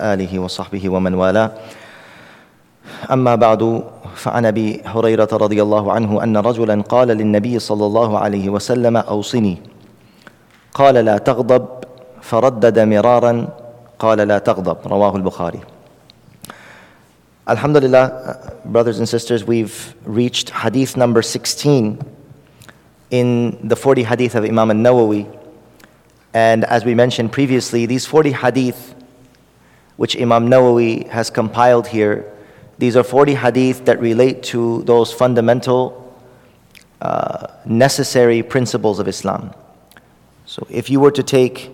آله وصحبه ومن والاه أما بعد فعن أبي هريرة رضي الله عنه أن رجلا قال للنبي صلى الله عليه وسلم أوصني قال لا تغضب فردد مرارا قال لا تغضب رواه البخاري Alhamdulillah, brothers and sisters, we've reached hadith number 16 in the 40 hadith of Imam al-Nawawi. And as we mentioned previously, these 40 hadith which Imam Nawawi has compiled here, these are 40 hadith that relate to those fundamental, uh, necessary principles of Islam. So if you were to take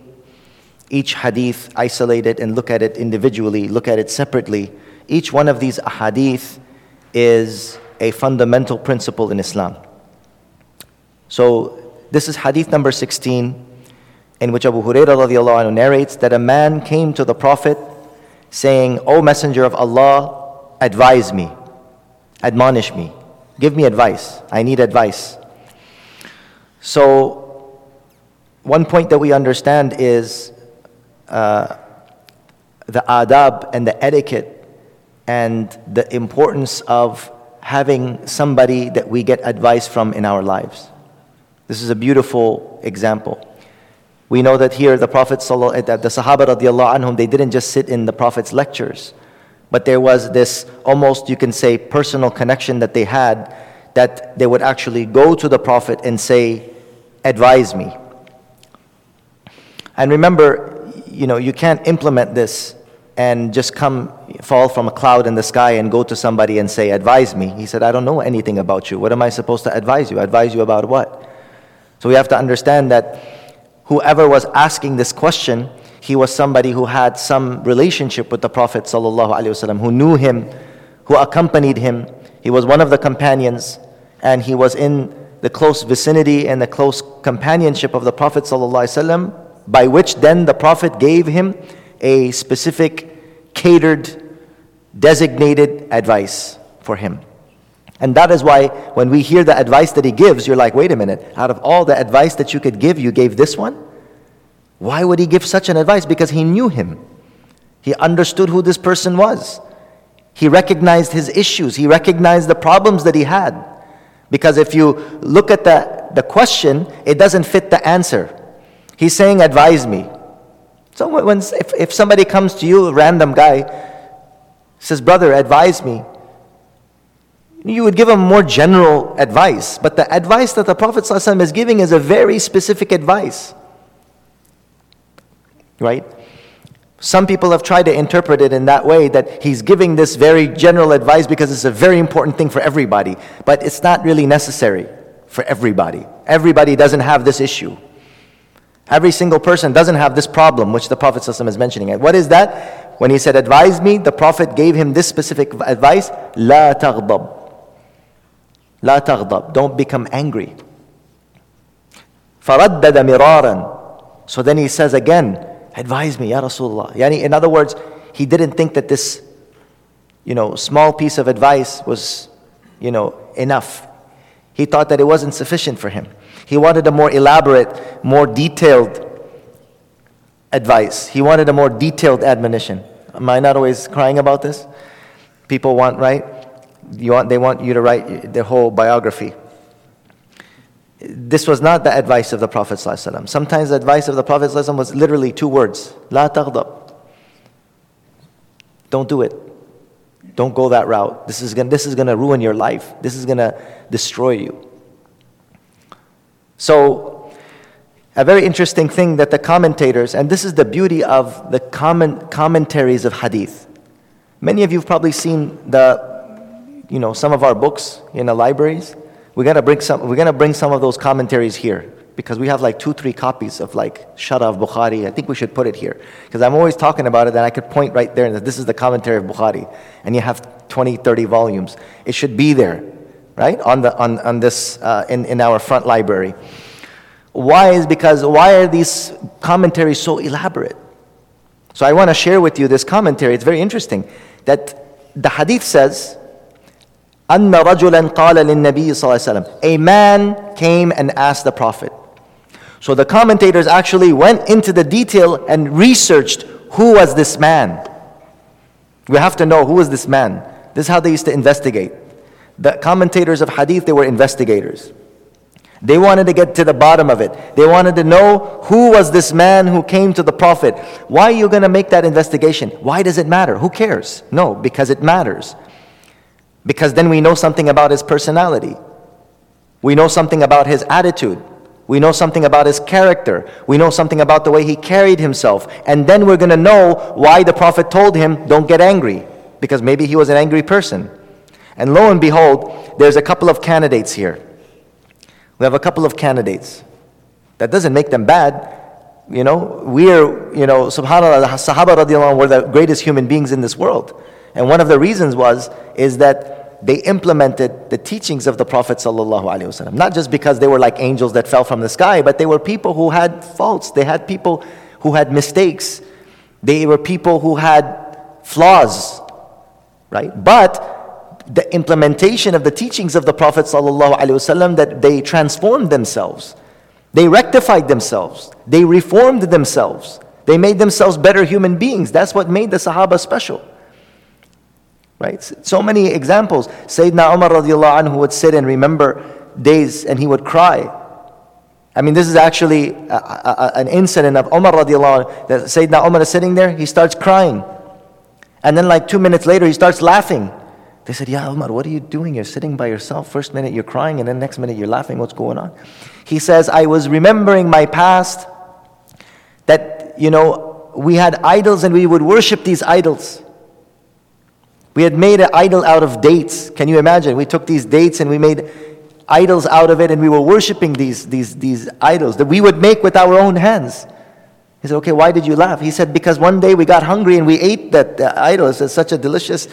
each hadith isolated and look at it individually, look at it separately, each one of these hadith is a fundamental principle in Islam. So this is hadith number 16 in which Abu Hurairah narrates that a man came to the Prophet saying, O Messenger of Allah, advise me, admonish me, give me advice. I need advice. So, one point that we understand is uh, the adab and the etiquette and the importance of having somebody that we get advice from in our lives. This is a beautiful example. We know that here the Prophet, that the Sahaba radiallahu anhum, they didn't just sit in the Prophet's lectures, but there was this almost, you can say, personal connection that they had that they would actually go to the Prophet and say, advise me. And remember, you know, you can't implement this and just come fall from a cloud in the sky and go to somebody and say, advise me. He said, I don't know anything about you. What am I supposed to advise you? Advise you about what? So we have to understand that whoever was asking this question, he was somebody who had some relationship with the Prophet ﷺ, who knew him, who accompanied him. He was one of the companions, and he was in the close vicinity and the close companionship of the Prophet ﷺ, by which then the Prophet gave him a specific, catered, designated advice for him. And that is why when we hear the advice that he gives, you're like, wait a minute, out of all the advice that you could give, you gave this one? Why would he give such an advice? Because he knew him. He understood who this person was. He recognized his issues. He recognized the problems that he had. Because if you look at the, the question, it doesn't fit the answer. He's saying, advise me. So when, if, if somebody comes to you, a random guy, says, brother, advise me, you would give him more general advice. But the advice that the Prophet ﷺ is giving is a very specific advice. Right? Some people have tried to interpret it in that way that he's giving this very general advice because it's a very important thing for everybody. But it's not really necessary for everybody. Everybody doesn't have this issue. Every single person doesn't have this problem, which the Prophet ﷺ is mentioning. What is that? When he said, Advise me, the Prophet gave him this specific advice La taghdab. لا تغضب don't become angry فردد مرارا so then he says again advise me ya Rasulullah yani in other words he didn't think that this you know small piece of advice was you know enough he thought that it wasn't sufficient for him he wanted a more elaborate more detailed advice he wanted a more detailed admonition am i not always crying about this people want right you Want, they want you to write their whole biography. This was not the advice of the Prophet. ﷺ. Sometimes the advice of the Prophet ﷺ was literally two words La taghdab. Don't do it. Don't go that route. This is going this is going to ruin your life. This is going to destroy you. So, a very interesting thing that the commentators, and this is the beauty of the comment, commentaries of hadith. Many of you have probably seen the you know, some of our books in the libraries, we're gonna bring some, we're gonna bring some of those commentaries here because we have like two, three copies of like Sharh of Bukhari. I think we should put it here because I'm always talking about it and I could point right there and this is the commentary of Bukhari and you have 20, 30 volumes. It should be there, right? On, the, on, on this, uh, in, in our front library. Why is because why are these commentaries so elaborate? So I want to share with you this commentary. It's very interesting that the hadith says أن رجلا قال للنبي صلى الله عليه وسلم A man came and asked the Prophet. So the commentators actually went into the detail and researched who was this man. We have to know who is this man. This is how they used to investigate. The commentators of hadith, they were investigators. They wanted to get to the bottom of it. They wanted to know who was this man who came to the Prophet. Why are you going to make that investigation? Why does it matter? Who cares? No, because it matters. Because then we know something about his personality. We know something about his attitude. We know something about his character. We know something about the way he carried himself. And then we're going to know why the Prophet told him, don't get angry. Because maybe he was an angry person. And lo and behold, there's a couple of candidates here. We have a couple of candidates. That doesn't make them bad. You know, we're, you know, subhanAllah, the Sahaba radiallahu were the greatest human beings in this world. And one of the reasons was, is that they implemented the teachings of the Prophet wasallam. Not just because they were like angels that fell from the sky, but they were people who had faults. They had people who had mistakes. They were people who had flaws, right? But the implementation of the teachings of the Prophet ﷺ that they transformed themselves. They rectified themselves. They reformed themselves. They made themselves better human beings. That's what made the Sahaba special. Right? So many examples. Sayyidina Umar radiallahu anhu would sit and remember days and he would cry. I mean, this is actually a, a, an incident of Umar radiallahu anhu. That Sayyidina Umar is sitting there, he starts crying. And then like two minutes later, he starts laughing. They said, Yeah, Umar, what are you doing? You're sitting by yourself. First minute you're crying, and then next minute you're laughing. What's going on? He says, I was remembering my past that, you know, we had idols and we would worship these idols. We had made an idol out of dates. Can you imagine? We took these dates and we made idols out of it and we were worshiping these, these, these idols that we would make with our own hands. He said, Okay, why did you laugh? He said, Because one day we got hungry and we ate that uh, idol. It's such a delicious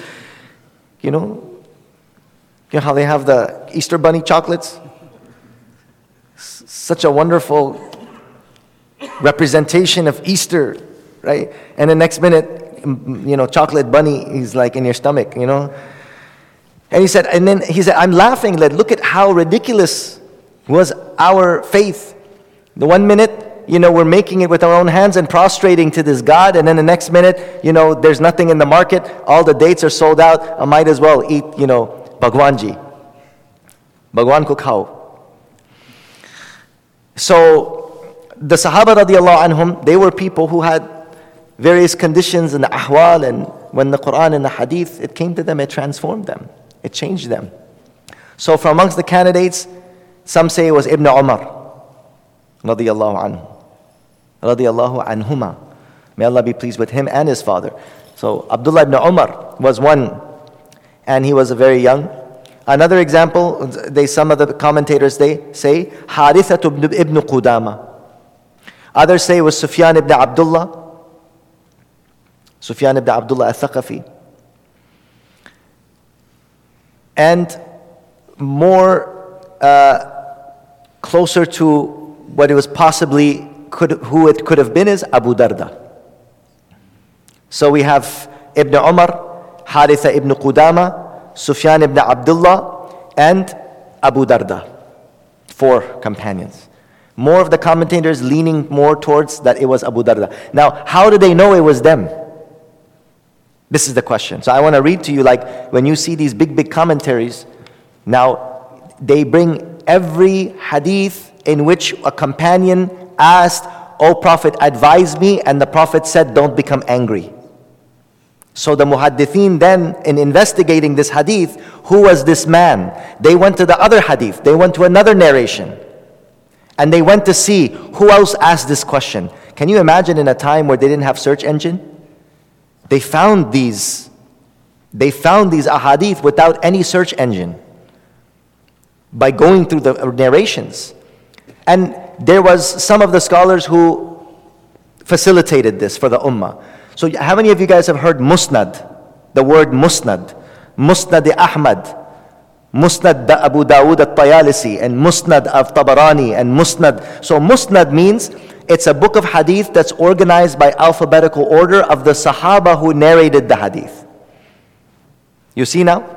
you know, you know how they have the Easter bunny chocolates? Such a wonderful representation of Easter, right? And the next minute, you know, chocolate bunny is like in your stomach, you know? And he said, and then he said, I'm laughing, like, look at how ridiculous was our faith. The one minute, you know, we're making it with our own hands and prostrating to this God, and then the next minute, you know, there's nothing in the market, all the dates are sold out, I might as well eat, you know, bagwanji. Bagwan ko. So, the Sahaba radiallahu anhum, they were people who had various conditions in the ahwal, and when the Quran and the Hadith, it came to them, it transformed them, it changed them. So, from amongst the candidates, some say it was Ibn Umar radiallahu anhu radiallahu anhuma. May Allah be pleased with him and his father. So Abdullah ibn Umar was one, and he was a very young. Another example, they some of the commentators they say Haritha ibn ibn Qudama. Others say it was Sufyan ibn Abdullah. Sufyan ibn Abdullah al-Thaqafi. And more uh, closer to what it was possibly could, who it could have been is Abu Darda. So we have Ibn Umar, Haritha ibn Qudama, Sufyan ibn Abdullah, and Abu Darda. Four companions. More of the commentators leaning more towards that it was Abu Darda. Now, how do they know it was them? This is the question. So I want to read to you like when you see these big, big commentaries, now they bring every hadith in which a companion asked, O Prophet, advise me, and the Prophet said, Don't become angry. So the muhaddithin then, in investigating this hadith, who was this man? They went to the other hadith, they went to another narration, and they went to see who else asked this question. Can you imagine in a time where they didn't have search engine? They found these, they found these ahadith without any search engine by going through the narrations. And there was some of the scholars who facilitated this for the ummah. So how many of you guys have heard musnad? The word musnad. Musnad Ahmad. Musnad Da Abu Dawud al-Tayalisi and Musnad of Tabarani and Musnad. So Musnad means it's a book of hadith that's organized by alphabetical order of the Sahaba who narrated the hadith. You see now?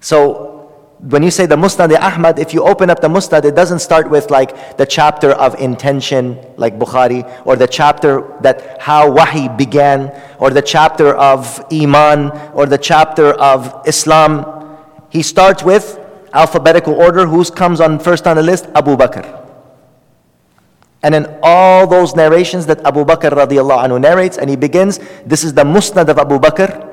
So when you say the Musnad Ahmad, if you open up the Musnad, it doesn't start with like the chapter of intention, like Bukhari, or the chapter that how Wahi began, or the chapter of Iman, or the chapter of Islam. He starts with alphabetical order. Who comes on first on the list? Abu Bakr. And in all those narrations that Abu Bakr radiallahu anhu narrates, and he begins, this is the Musnad of Abu Bakr.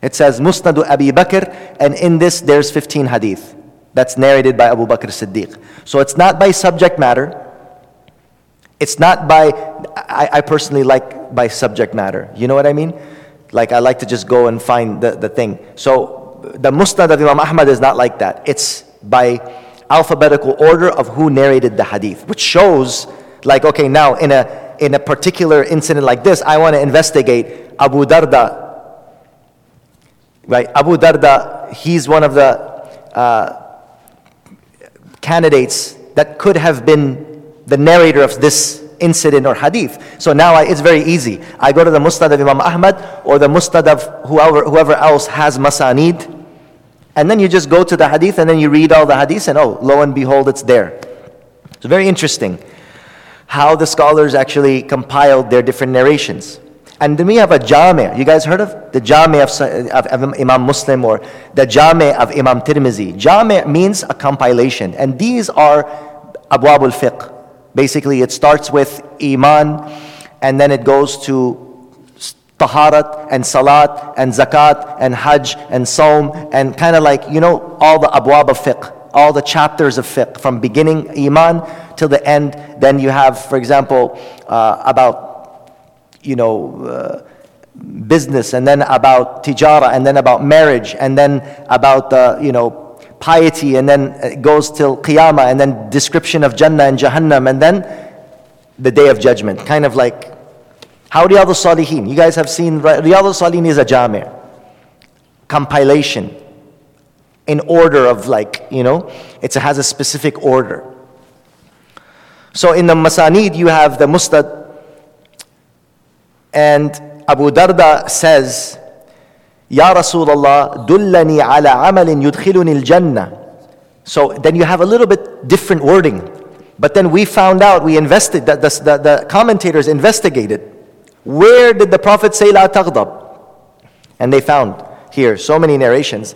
It says Musnad Abi Bakr, and in this there's 15 hadith. That's narrated by Abu Bakr Siddiq. So it's not by subject matter. It's not by, I, I personally like by subject matter. You know what I mean? Like I like to just go and find the, the thing. So the Musnad of Imam Ahmad is not like that. It's by alphabetical order of who narrated the hadith, which shows like, okay, now in a, in a particular incident like this, I want to investigate Abu Darda. Right? Abu Darda, he's one of the uh, candidates that could have been the narrator of this incident or hadith. So now I, it's very easy. I go to the Musnad of Imam Ahmad or the Musnad of whoever, whoever else has Masanid. And then you just go to the hadith and then you read all the hadith and oh, lo and behold, it's there. It's very interesting how the scholars actually compiled their different narrations. And then we have a Jami'. You guys heard of the Jami' of, of, of, Imam Muslim or the Jami' of Imam Tirmizi? Jami' means a compilation. And these are Abwab al-Fiqh. Basically, it starts with Iman and then it goes to Taharat and Salat and Zakat and Hajj and Saum and kind of like, you know, all the Abwab of Fiqh all the chapters of fiqh from beginning iman till the end. Then you have, for example, uh, about you know uh, business, and then about tijara, and then about marriage, and then about uh, you know piety, and then it goes till qiyamah, and then description of Jannah and Jahannam, and then the day of judgment. Kind of like how Riyadh al-Salihin. You guys have seen Riyadh al-Salihin is a jami' compilation in order of like, you know, it has a specific order. So in the Masanid, you have the Musnad, and Abu Darda says, Ya Rasulullah, dullani ala amalin yudkhiluni al-jannah. So then you have a little bit different wording. But then we found out, we invested, the, the, the commentators investigated. Where did the Prophet say la taghdab? And they found here so many narrations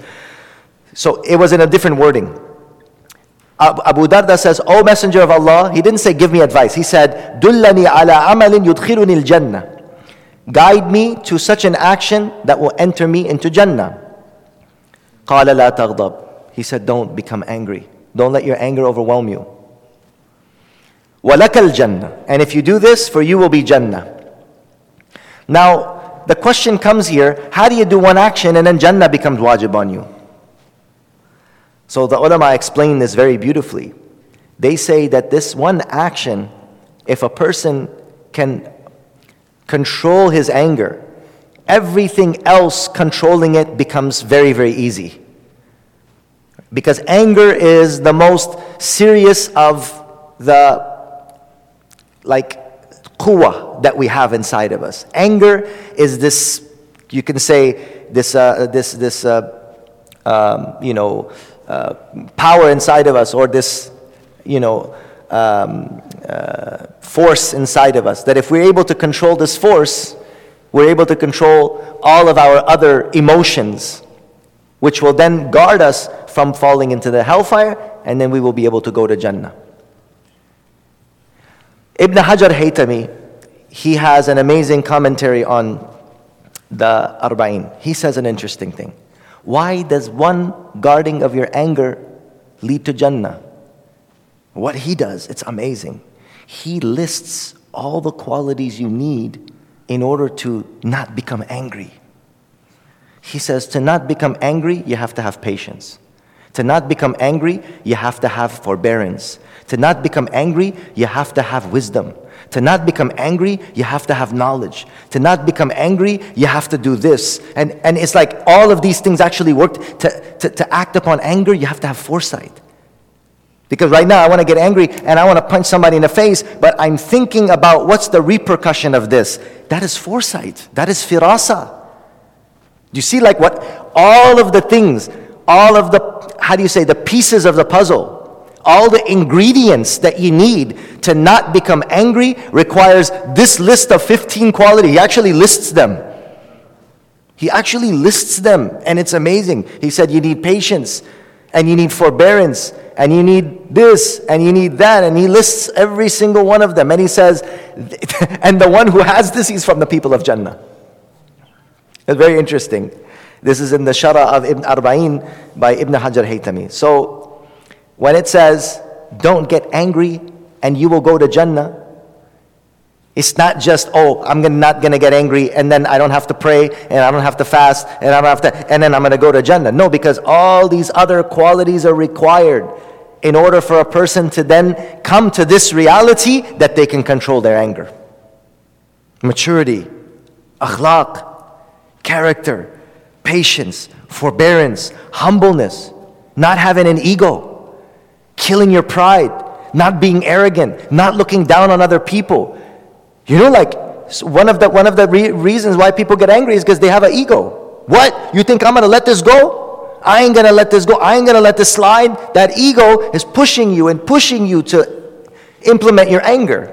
so it was in a different wording. Abu Darda says, O Messenger of Allah, he didn't say, give me advice. He said, Dullani ala amalin yudkhiluni jannah Guide me to such an action that will enter me into Jannah. قال لا تغضب. He said, don't become angry. Don't let your anger overwhelm you. وَلَكَ الْجَنَّةِ And if you do this, for you will be Jannah. Now, the question comes here, how do you do one action and then Jannah becomes wajib on you? So the ulama explain this very beautifully. They say that this one action, if a person can control his anger, everything else controlling it becomes very, very easy. Because anger is the most serious of the like quwwah that we have inside of us. Anger is this, you can say, this, uh, this, this, uh, um, you know, uh, power inside of us or this, you know, um, uh, force inside of us. That if we're able to control this force, we're able to control all of our other emotions, which will then guard us from falling into the hellfire, and then we will be able to go to Jannah. Ibn Hajar Haytami, he has an amazing commentary on the Arba'in. He says an interesting thing. Why does one guarding of your anger lead to Jannah? What he does, it's amazing. He lists all the qualities you need in order to not become angry. He says to not become angry, you have to have patience. To not become angry, you have to have forbearance. To not become angry, you have to have wisdom. To not become angry, you have to have knowledge. To not become angry, you have to do this. And, and it's like all of these things actually work. To, to, to act upon anger, you have to have foresight. Because right now I want to get angry and I want to punch somebody in the face, but I'm thinking about what's the repercussion of this. That is foresight. That is firasa. You see like what all of the things, all of the, how do you say, the pieces of the puzzle, all the ingredients that you need to not become angry requires this list of 15 qualities. He actually lists them. He actually lists them, and it's amazing. He said, You need patience, and you need forbearance, and you need this, and you need that. And he lists every single one of them. And he says, And the one who has this, he's from the people of Jannah. It's very interesting. This is in the Shara of Ibn Arba'in by Ibn Hajar Haytami. So when it says, don't get angry and you will go to Jannah, it's not just, oh, I'm not going to get angry and then I don't have to pray and I don't have to fast and I don't have to, and then I'm going to go to Jannah. No, because all these other qualities are required in order for a person to then come to this reality that they can control their anger. Maturity, akhlaq, character, patience, forbearance, humbleness, not having an ego, killing your pride, not being arrogant, not looking down on other people. You know, like one of the, one of the re- reasons why people get angry is because they have an ego. What? You think I'm going to let this go? I ain't going to let this go. I ain't going to let this slide. That ego is pushing you and pushing you to implement your anger.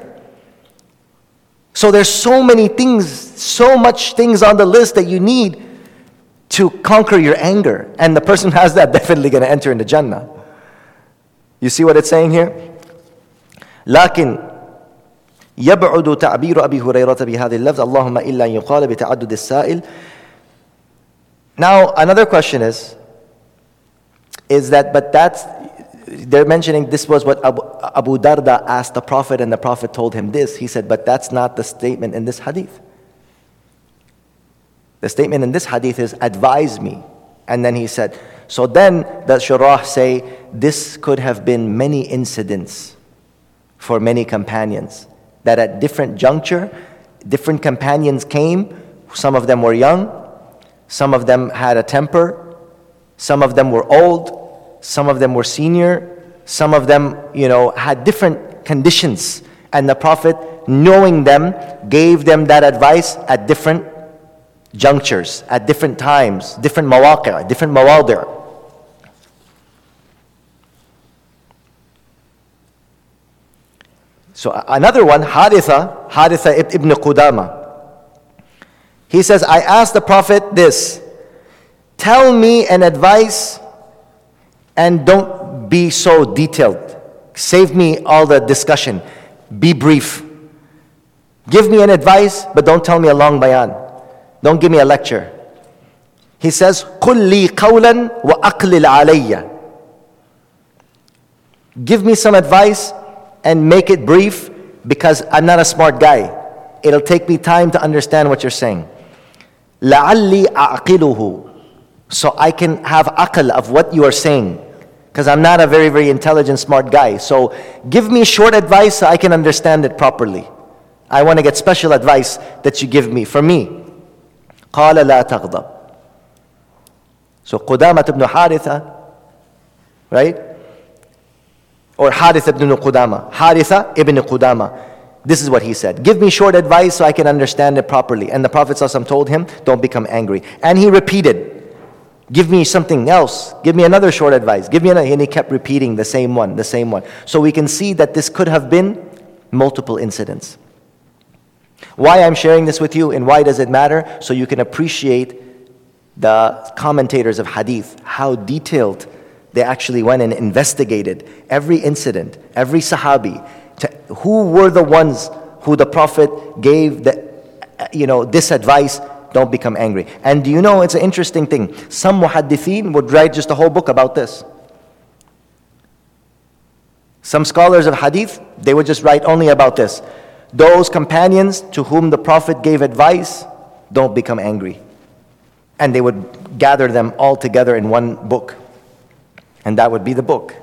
So there's so many things, so much things on the list that you need to conquer your anger. And the person who has that definitely going to enter into Jannah. You see what it's saying here? لكن يبعد تعبير أبي هريرة بهذه اللفظ اللهم إلا أن يقال بتعدد السائل Now another question is is that but that's they're mentioning this was what Abu, Abu Darda asked the Prophet, and the Prophet told him this. He said, But that's not the statement in this hadith. The statement in this hadith is, Advise me. And then he said, so then the Shurah say, This could have been many incidents for many companions. That at different juncture, different companions came. Some of them were young, some of them had a temper, some of them were old, some of them were senior, some of them, you know, had different conditions. And the Prophet, knowing them, gave them that advice at different junctures, at different times, different mawaqi', different mawadi'. So another one, Haritha, Haritha ibn Qudama. He says, I asked the Prophet this, tell me an advice and don't be so detailed. Save me all the discussion. Be brief. Give me an advice, but don't tell me a long bayan. Don't give me a lecture. He says, قُل لِي قَوْلًا وَأَقْلِلْ عَلَيَّ Give me some advice and make it brief because I'm not a smart guy. It'll take me time to understand what you're saying. لَعَلِّي أَعْقِلُهُ so I can have akal of what you are saying. Because I'm not a very, very intelligent, smart guy. So give me short advice so I can understand it properly. I want to get special advice that you give me. For me, قال لا تغضب. So Qudamah ibn Haritha, right? Or Haritha ibn Qudama. Haritha ibn Qudama. This is what he said. Give me short advice so I can understand it properly. And the Prophet ﷺ told him, don't become angry. And he repeated, Give me something else. Give me another short advice. Give me another. And he kept repeating the same one, the same one. So we can see that this could have been multiple incidents. Why I'm sharing this with you and why does it matter? So you can appreciate the commentators of hadith, how detailed they actually went and investigated every incident, every sahabi, who were the ones who the Prophet gave the, you know, this advice don't become angry. And do you know, it's an interesting thing. Some muhaddithin would write just a whole book about this. Some scholars of hadith, they would just write only about this. Those companions to whom the Prophet gave advice, don't become angry. And they would gather them all together in one book. And that would be the book.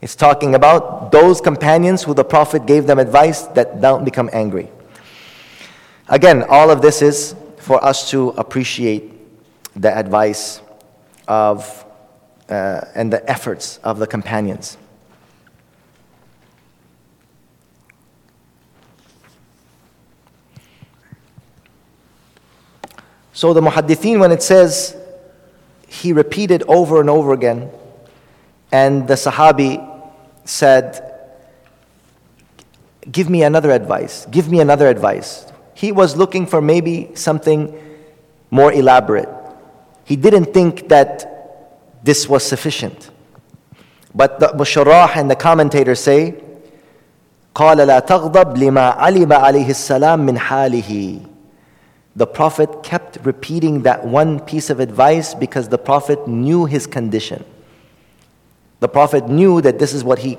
It's talking about those companions who the Prophet gave them advice that don't become angry. Again, all of this is for us to appreciate the advice of uh, and the efforts of the companions. So the muhaddithin, when it says he repeated over and over again. And the Sahabi said, Give me another advice. Give me another advice. He was looking for maybe something more elaborate. He didn't think that this was sufficient. But the Musharrah and the commentators say, قال لا تغضب لما علم عليه السلام من حاله the Prophet kept repeating that one piece of advice because the Prophet knew his condition. The Prophet knew that this is what he,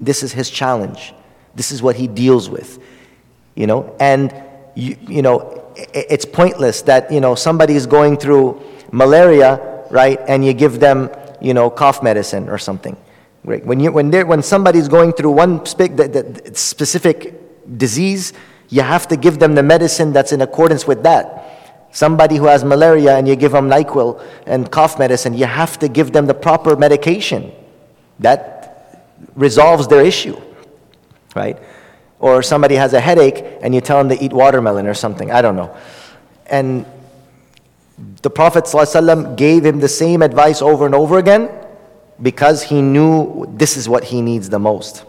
this is his challenge. This is what he deals with. You know, and you, you know, it's pointless that, you know, somebody is going through malaria, right, and you give them, you know, cough medicine or something. Right? When, you, when, when somebody's going through one specific disease, you have to give them the medicine that's in accordance with that. Somebody who has malaria and you give them NyQuil and cough medicine, you have to give them the proper medication. That resolves their issue, right? Or somebody has a headache and you tell them to eat watermelon or something. I don't know. And the Prophet ﷺ gave him the same advice over and over again because he knew this is what he needs the most.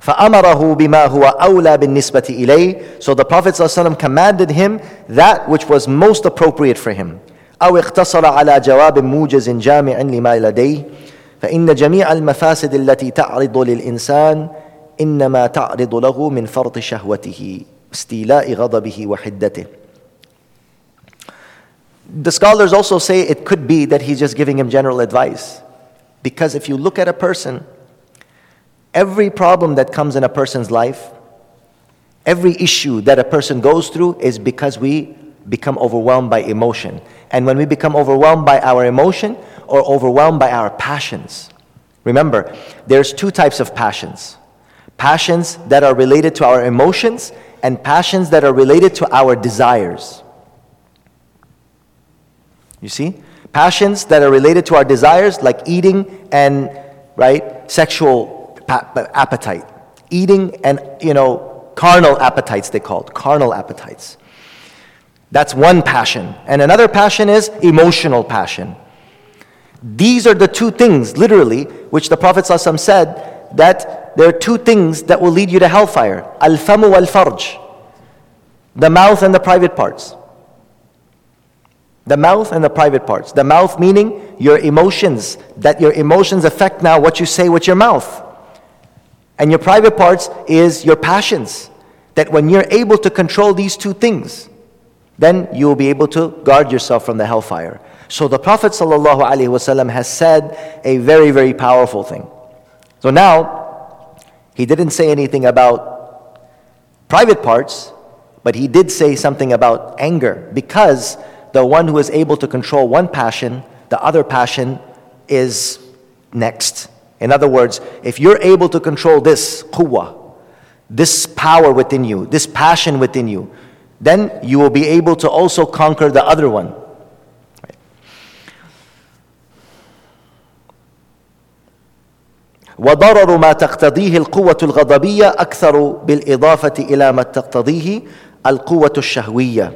فأمره بما هو أولى بالنسبة إليه So the Prophet ﷺ commanded him that which was most appropriate for him أو اقتصر على جواب موجز جامع لما لديه فإن جميع المفاسد التي تعرض للإنسان إنما تعرض له من فرط شهوته استيلاء غضبه وحدته The scholars also say it could be that he's just giving him general advice. Because if you look at a person Every problem that comes in a person's life, every issue that a person goes through is because we become overwhelmed by emotion. And when we become overwhelmed by our emotion or overwhelmed by our passions, remember, there's two types of passions passions that are related to our emotions and passions that are related to our desires. You see? Passions that are related to our desires, like eating and, right, sexual appetite. Eating and, you know, carnal appetites, they called carnal appetites. That's one passion. And another passion is emotional passion. These are the two things, literally, which the Prophet said that there are two things that will lead you to hellfire al famu wal farj, the mouth and the private parts. The mouth and the private parts. The mouth meaning your emotions, that your emotions affect now what you say with your mouth. And your private parts is your passions. That when you're able to control these two things, then you will be able to guard yourself from the hellfire. So the Prophet ﷺ has said a very, very powerful thing. So now, he didn't say anything about private parts, but he did say something about anger because the one who is able to control one passion, the other passion is next. In other words, if you're able to control this quwwah, this power within you, this passion within you, then you will be able to also conquer the other one. وضرر ما تقتضيه القوة الغضبية أكثر بالإضافة إلى ما تقتضيه القوة الشهوية.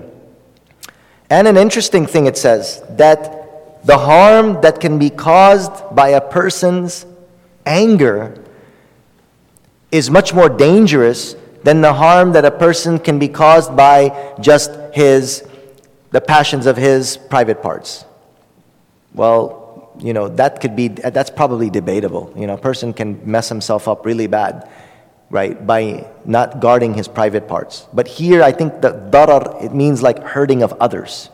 And an interesting thing it says that the harm that can be caused by a person's anger is much more dangerous than the harm that a person can be caused by just his the passions of his private parts. Well you know that could be that's probably debatable. You know a person can mess himself up really bad right by not guarding his private parts. But here i think that darar it means like hurting of others.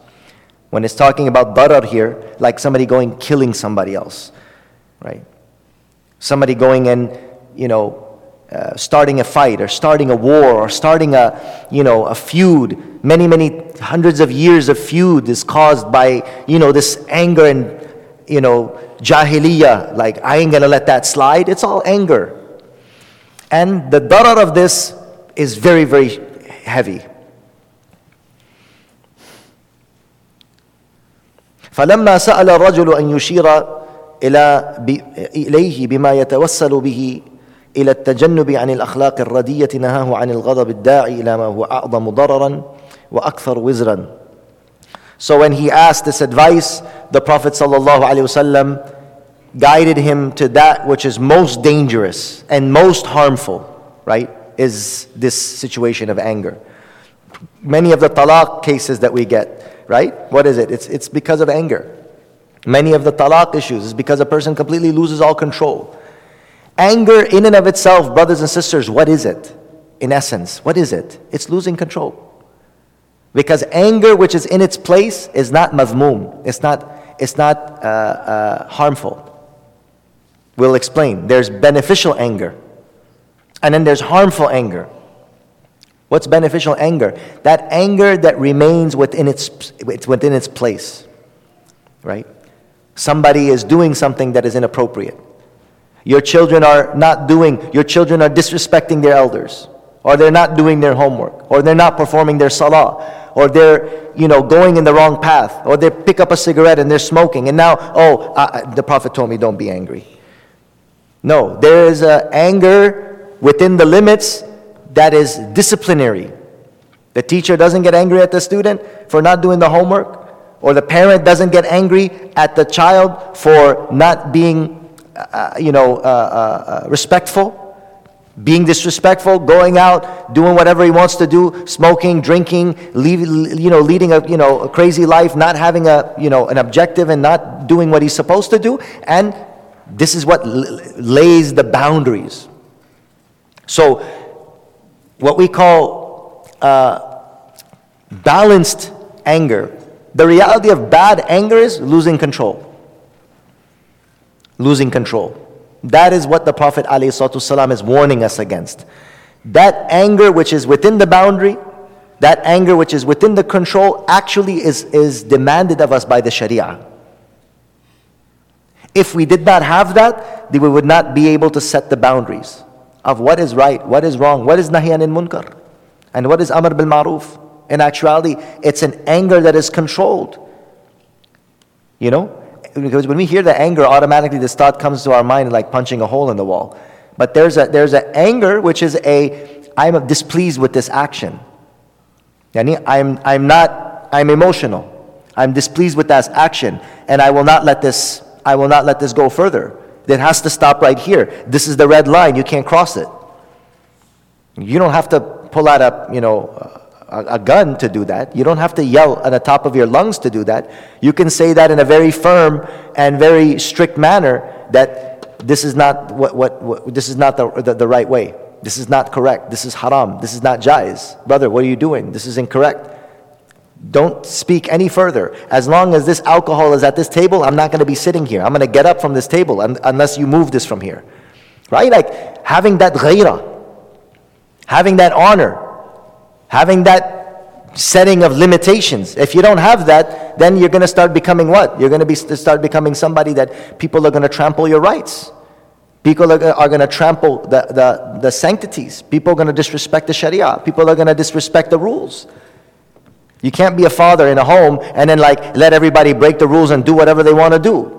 When it's talking about darar here like somebody going killing somebody else right Somebody going and, you know, uh, starting a fight or starting a war or starting a, you know, a feud. Many, many hundreds of years of feud is caused by, you know, this anger and, you know, jahiliyyah. Like, I ain't gonna let that slide. It's all anger. And the darar of this is very, very heavy. فلما سأل الرجل أن يشير إلى إليه بما يتوسل به إلى التجنب عن الأخلاق الردية نهاه عن الغضب الداعي إلى ما هو أعظم ضررا وأكثر وزرا So when he asked this advice, the Prophet ﷺ guided him to that which is most dangerous and most harmful, right? Is this situation of anger. Many of the talaq cases that we get, right? What is it? It's, it's because of anger. Many of the talaq issues is because a person completely loses all control. Anger, in and of itself, brothers and sisters, what is it? In essence, what is it? It's losing control. Because anger, which is in its place, is not mazmum. It's not, it's not uh, uh, harmful. We'll explain. There's beneficial anger, and then there's harmful anger. What's beneficial anger? That anger that remains within its, within its place, right? Somebody is doing something that is inappropriate. Your children are not doing, your children are disrespecting their elders, or they're not doing their homework, or they're not performing their salah, or they're, you know, going in the wrong path, or they pick up a cigarette and they're smoking, and now, oh, uh, the Prophet told me don't be angry. No, there is a anger within the limits that is disciplinary. The teacher doesn't get angry at the student for not doing the homework, or the parent doesn't get angry at the child for not being, uh, you know, uh, uh, uh respectful, being disrespectful, going out, doing whatever he wants to do, smoking, drinking, leave, you know, leading a, you know, a crazy life, not having a, you know, an objective and not doing what he's supposed to do, and this is what lays the boundaries. So what we call uh, balanced anger. The reality of bad anger is losing control. Losing control. That is what the Prophet ﷺ is warning us against. That anger which is within the boundary, that anger which is within the control, actually is, is demanded of us by the Sharia. If we did not have that, then we would not be able to set the boundaries of what is right, what is wrong, what is nahyan in munkar, and what is amr bil maruf. In actuality, it's an anger that is controlled. You know? Because when we hear the anger, automatically this thought comes to our mind like punching a hole in the wall. But there's a there's an anger which is a I'm displeased with this action. I'm I'm not I'm emotional. I'm displeased with that action, and I will not let this I will not let this go further. It has to stop right here. This is the red line. You can't cross it. You don't have to pull out a, you know, a, gun to do that. You don't have to yell at the top of your lungs to do that. You can say that in a very firm and very strict manner that this is not what, what, what this is not the, the, the right way. This is not correct. This is haram. This is not jais. Brother, what are you doing? This is incorrect. Don't speak any further. As long as this alcohol is at this table, I'm not going to be sitting here. I'm going to get up from this table un- unless you move this from here. Right? Like having that ghaira, having that honor, having that setting of limitations. If you don't have that, then you're going to start becoming what? You're going to be, start becoming somebody that people are going to trample your rights. People are, are going to trample the, the, the sanctities. People are going to disrespect the Sharia. People are going to disrespect the rules. You can't be a father in a home and then like let everybody break the rules and do whatever they want to do.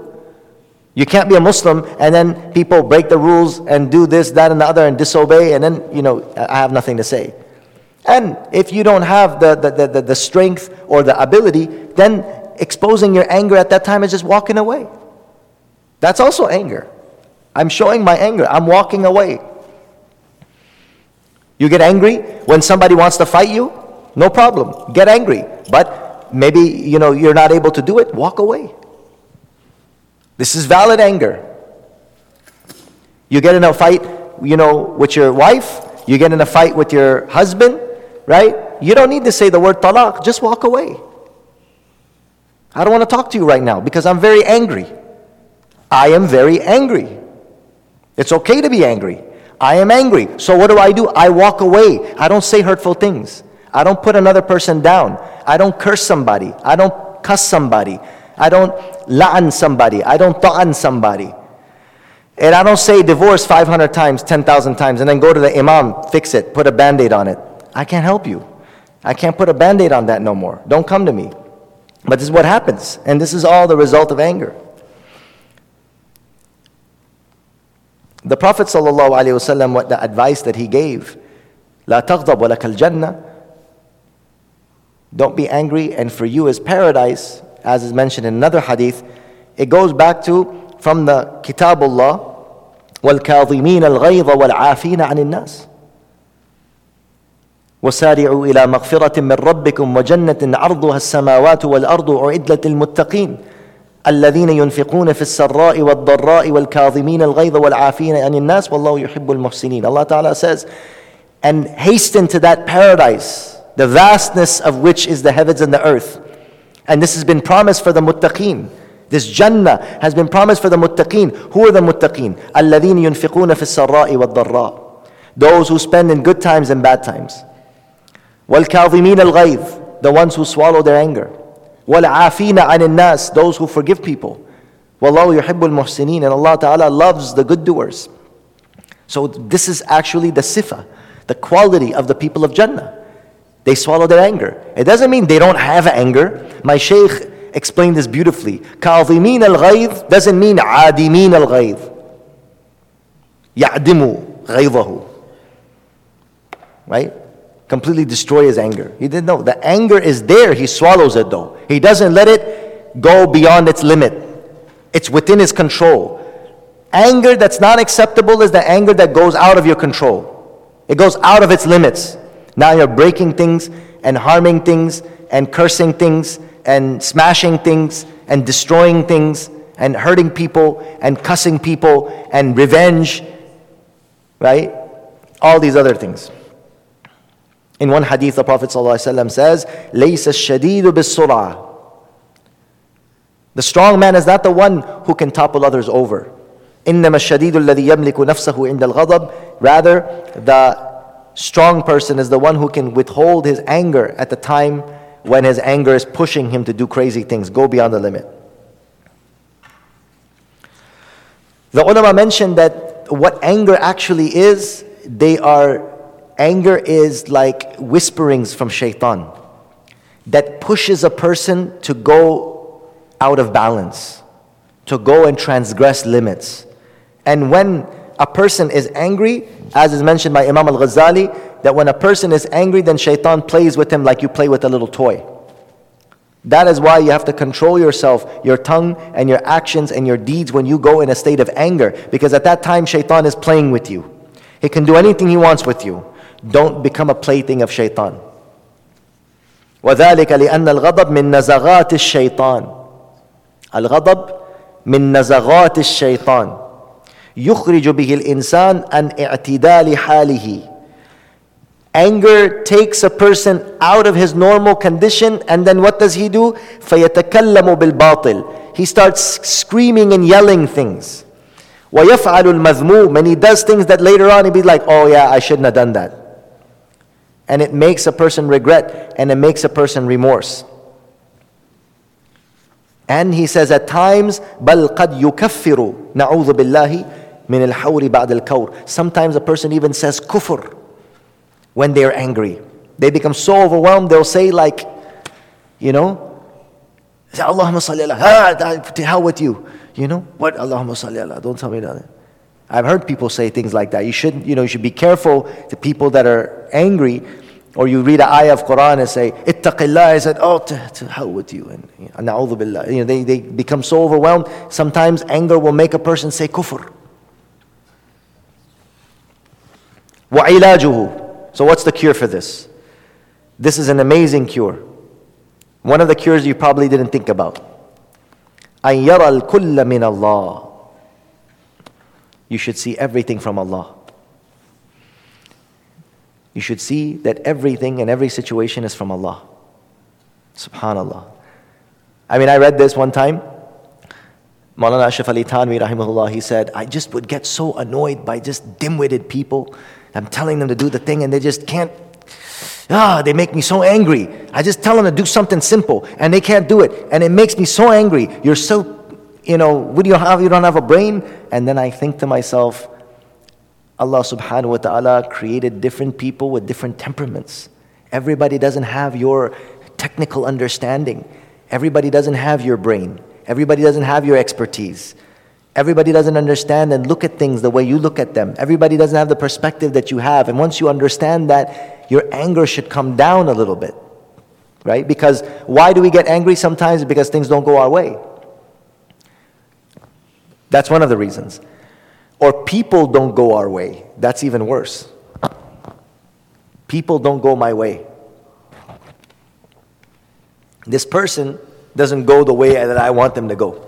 You can't be a Muslim and then people break the rules and do this, that, and the other and disobey, and then, you know, I have nothing to say. And if you don't have the, the, the, the strength or the ability, then exposing your anger at that time is just walking away. That's also anger. I'm showing my anger, I'm walking away. You get angry when somebody wants to fight you? No problem. Get angry. But maybe, you know, you're not able to do it. Walk away. This is valid anger. You get in a fight, you know, with your wife. You get in a fight with your husband, right? You don't need to say the word talaq. Just walk away. I don't want to talk to you right now because I'm very angry. I am very angry. It's okay to be angry. I am angry. So what do I do? I walk away. I don't say hurtful things. I don't put another person down. I don't curse somebody. I don't cuss somebody. I don't la'an somebody. I don't ta'an somebody. And I don't say divorce 500 times, 10,000 times, and then go to the imam, fix it, put a band aid on it. I can't help you. I can't put a band aid on that no more. Don't come to me. But this is what happens. And this is all the result of anger. The Prophet ﷺ, what the advice that he gave, لا تغضب ولك الجنة Don't be angry, and for you is paradise, as is mentioned in another hadith. It goes back to from the Kitabullah, وَالْكَاظِمِينَ الْغَيْظَ وَالْعَافِينَ عَنِ النَّاسِ وسارعوا إلى مغفرة من ربكم وجنة عرضها السماوات والأرض أعدت للمتقين الذين ينفقون في السراء والضراء والكاظمين الغيظ والعافين عن الناس والله يحب المحسنين Allah Ta'ala says and hasten to that paradise the vastness of which is the heavens and the earth and this has been promised for the muttaqeen this Jannah has been promised for the muttaqeen. Who are the muttaqeen? الَّذِينَ يُنْفِقُونَ فِي السَّرَّاءِ وَالضَّرَّاءِ Those who spend in good times and bad times. وَالْكَاظِمِينَ الْغَيْظِ The ones who swallow their anger. وَالْعَافِينَ عَنِ النَّاسِ Those who forgive people. وَاللَّهُ يُحِبُّ الْمُحْسِنِينَ And Allah Ta'ala loves the good doers. So this is actually the sifa, the quality of the people of Jannah. They swallow their anger. It doesn't mean they don't have anger. My shaykh explained this beautifully. كاظمين الغيظ doesn't mean عادمين الغيظ. يعدم غيظه. Right? Completely destroy his anger. He didn't know. The anger is there. He swallows it though. He doesn't let it go beyond its limit. It's within his control. Anger that's not acceptable is the anger that goes out of your control. It goes out of its limits. Now you're breaking things and harming things and cursing things and smashing things and destroying things and hurting people and cussing people and revenge, right? All these other things. In one hadith, the Prophet ﷺ says, لَيْسَ الشَّدِيدُ بِالسُّرْعَةِ The strong man is not the one who can topple others over. إِنَّمَا الشَّدِيدُ الَّذِي يَمْلِكُ نَفْسَهُ عِنْدَ الْغَضَبِ Rather, the strong person is the one who can withhold his anger at the time when his anger is pushing him to do crazy things, go beyond the limit. The ulama mentioned that what anger actually is, they are, anger is like whisperings from shaitan that pushes a person to go out of balance, to go and transgress limits. And when a person is angry, as is mentioned by Imam al Ghazali, that when a person is angry, then shaitan plays with him like you play with a little toy. That is why you have to control yourself, your tongue, and your actions and your deeds when you go in a state of anger. Because at that time, shaitan is playing with you. He can do anything he wants with you. Don't become a plaything of shaitan. وذلك لأن الغضب من نزغات الشيطان الغضب من نزغات الشيطان يخرج به الإنسان عن اعتدال حاله Anger takes a person out of his normal condition, and then what does he do? فَيَتَكَلَّمُ بِالْبَاطِلِ He starts screaming and yelling things. وَيَفْعَلُ الْمَذْمُومِ And he does things that later on he'd be like, oh yeah, I shouldn't have done that. And it makes a person regret, and it makes a person remorse. And he says at times, بَلْ قَدْ يُكَفِّرُ نَعُوذُ بِاللَّهِ مِنَ الْحَوْرِ بَعْدَ الْكَوْرِ Sometimes a person even says kufr when they're angry. They become so overwhelmed, they'll say, like, you know, say, Allahumma salli ala, ah, to hell with you. You know, what? Allahumma salli ala, don't tell me that. I've heard people say things like that. You shouldn't, you know, you should be careful to people that are angry. Or you read an ayah of Quran and say, Ittaqillah, I said, oh, to, to hell with you. And na'udhu billah. You know, they, they become so overwhelmed. Sometimes anger will make a person say kufr. وعلاجه so, what's the cure for this? This is an amazing cure. One of the cures you probably didn't think about. أن يرى الكل من الله. you should see everything from Allah. You should see that everything and every situation is from Allah. Subhanallah. I mean, I read this one time. Maulana Ashraf Ali Thanwi, rahimahullah, he said, I just would get so annoyed by just dim witted people I'm telling them to do the thing and they just can't. Ah, they make me so angry. I just tell them to do something simple and they can't do it. And it makes me so angry. You're so, you know, what do you have? You don't have a brain? And then I think to myself, Allah subhanahu wa ta'ala created different people with different temperaments. Everybody doesn't have your technical understanding. Everybody doesn't have your brain. Everybody doesn't have your expertise. Everybody doesn't understand and look at things the way you look at them. Everybody doesn't have the perspective that you have. And once you understand that, your anger should come down a little bit. right? Because why do we get angry sometimes? Because things don't go our way. That's one of the reasons. Or people don't go our way. That's even worse. People don't go my way. This person doesn't go the way that I want them to go.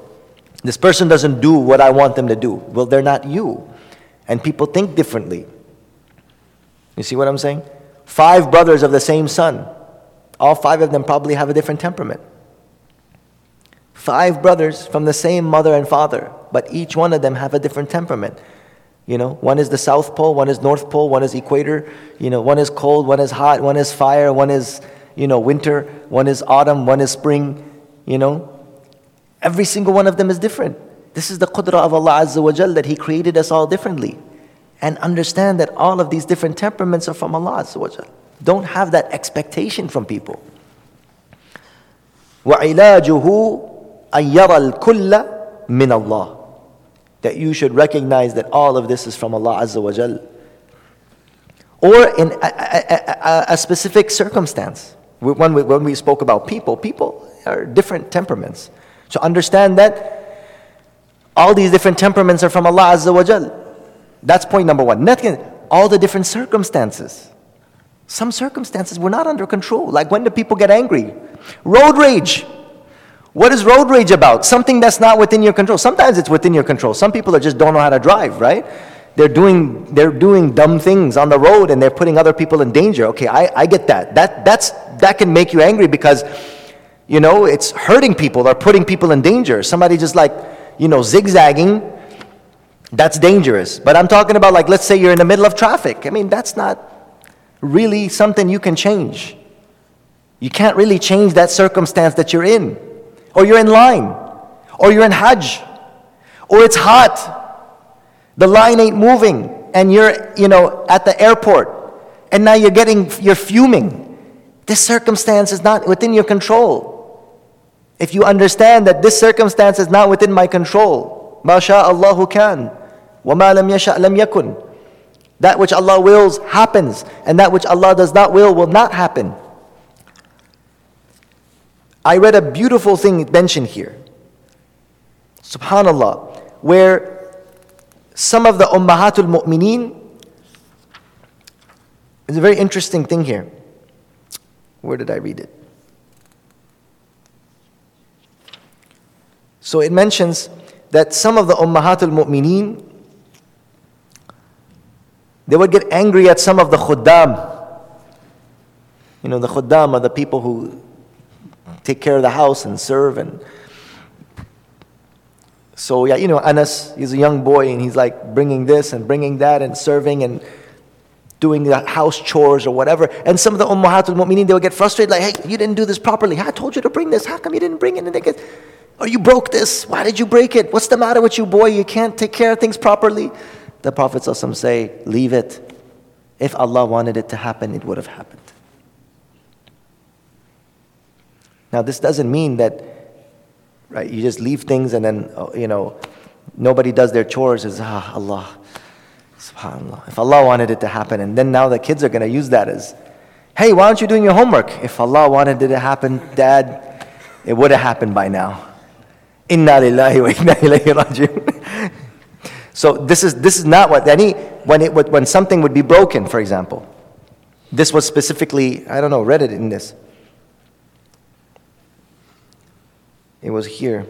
This person doesn't do what I want them to do. Well, they're not you. And people think differently. You see what I'm saying? Five brothers of the same son. All five of them probably have a different temperament. Five brothers from the same mother and father, but each one of them have a different temperament. You know, one is the South Pole, one is North Pole, one is equator. You know, one is cold, one is hot, one is fire, one is, you know, winter, one is autumn, one is spring. You know, every single one of them is different. This is the qudra of Allah Azza wa Jal that He created us all differently. And understand that all of these different temperaments are from Allah Azza wa Jal. Don't have that expectation from people. وعلاجه أن يرى الكل من الله that you should recognize that all of this is from Allah Azza wa Jal. Or in a, a, a, a specific circumstance. When we, when we spoke about people, people are different temperaments. So understand that all these different temperaments are from Allah Azza wa Jal. That's point number one. Nothing, all the different circumstances. Some circumstances were not under control. Like when do people get angry? Road rage. What is road rage about? Something that's not within your control. Sometimes it's within your control. Some people just don't know how to drive, right? They're doing, they're doing dumb things on the road and they're putting other people in danger. Okay, I, I get that. That, that's, that can make you angry because, you know, it's hurting people or putting people in danger. Somebody just like, you know, zigzagging, that's dangerous. But I'm talking about like, let's say you're in the middle of traffic. I mean, that's not really something you can change. You can't really change that circumstance that you're in or you're in line, or you're in Hajj, or it's hot, the line ain't moving, and you're, you know, at the airport, and now you're getting, you're fuming. This circumstance is not within your control. If you understand that this circumstance is not within my control, ما شاء الله كان وما لم يشأ لم يكن. That which Allah wills happens, and that which Allah does not will will not happen. I read a beautiful thing mentioned here. Subhanallah, where some of the Ummahatul Mu'mineen, it's a very interesting thing here. Where did I read it? So it mentions that some of the Ummahatul Mu'mineen, they would get angry at some of the Khuddam. You know, the Khuddam are the people who take care of the house and serve and so yeah you know anas he's a young boy and he's like bringing this and bringing that and serving and doing the house chores or whatever. And some of the ummahatul mu'minin they would get frustrated like hey you didn't do this properly. I told you to bring this. How come you didn't bring it? And they get oh you broke this. Why did you break it? What's the matter with you boy? You can't take care of things properly. The prophet say leave it. If allah wanted it to happen it would have happened Now, this doesn't mean that, right, you just leave things and then, oh, you know, nobody does their chores. Is ah, Allah, subhanAllah. If Allah wanted it to happen, and then now the kids are going to use that as, hey, why aren't you doing your homework? If Allah wanted it to happen, Dad, it would have happened by now. Inna lillahi wa inna ilayhi rajiun. So this is, this is not what, any, when, it, when something would be broken, for example. This was specifically, I don't know, read it in this. It was here.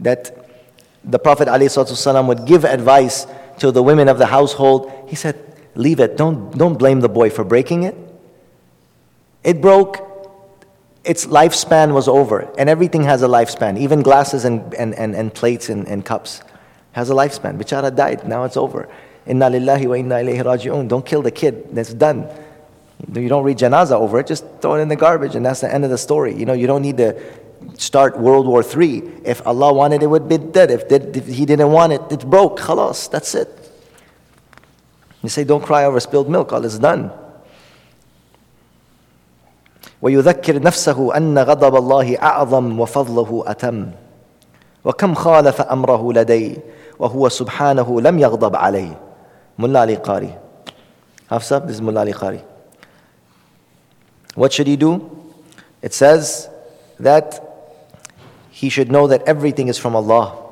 That the Prophet ﷺ would give advice to the women of the household. He said, Leave it. Don't, don't blame the boy for breaking it. It broke, its lifespan was over. And everything has a lifespan. Even glasses and, and, and, and plates and, and cups has a lifespan. Bichara died. Now it's over. Inna lillahi wa inna ilayhi raji'un. Don't kill the kid. That's done. You don't read janazah over it, just throw it in the garbage, and that's the end of the story. You know, you don't need to start World War III. If Allah wanted it, would be dead. If, if He didn't want it, it's broke. Khalas, that's it. You say, don't cry over spilled milk, all is done. ويذكر نفسه أن غضب الله أعظم وفضله أتم وكم خالف أمره لدي وهو سبحانه لم يغضب عليه ملا علي قاري Hafsa, this is Mullah Ali Qari. What should he do? It says that he should know that everything is from Allah.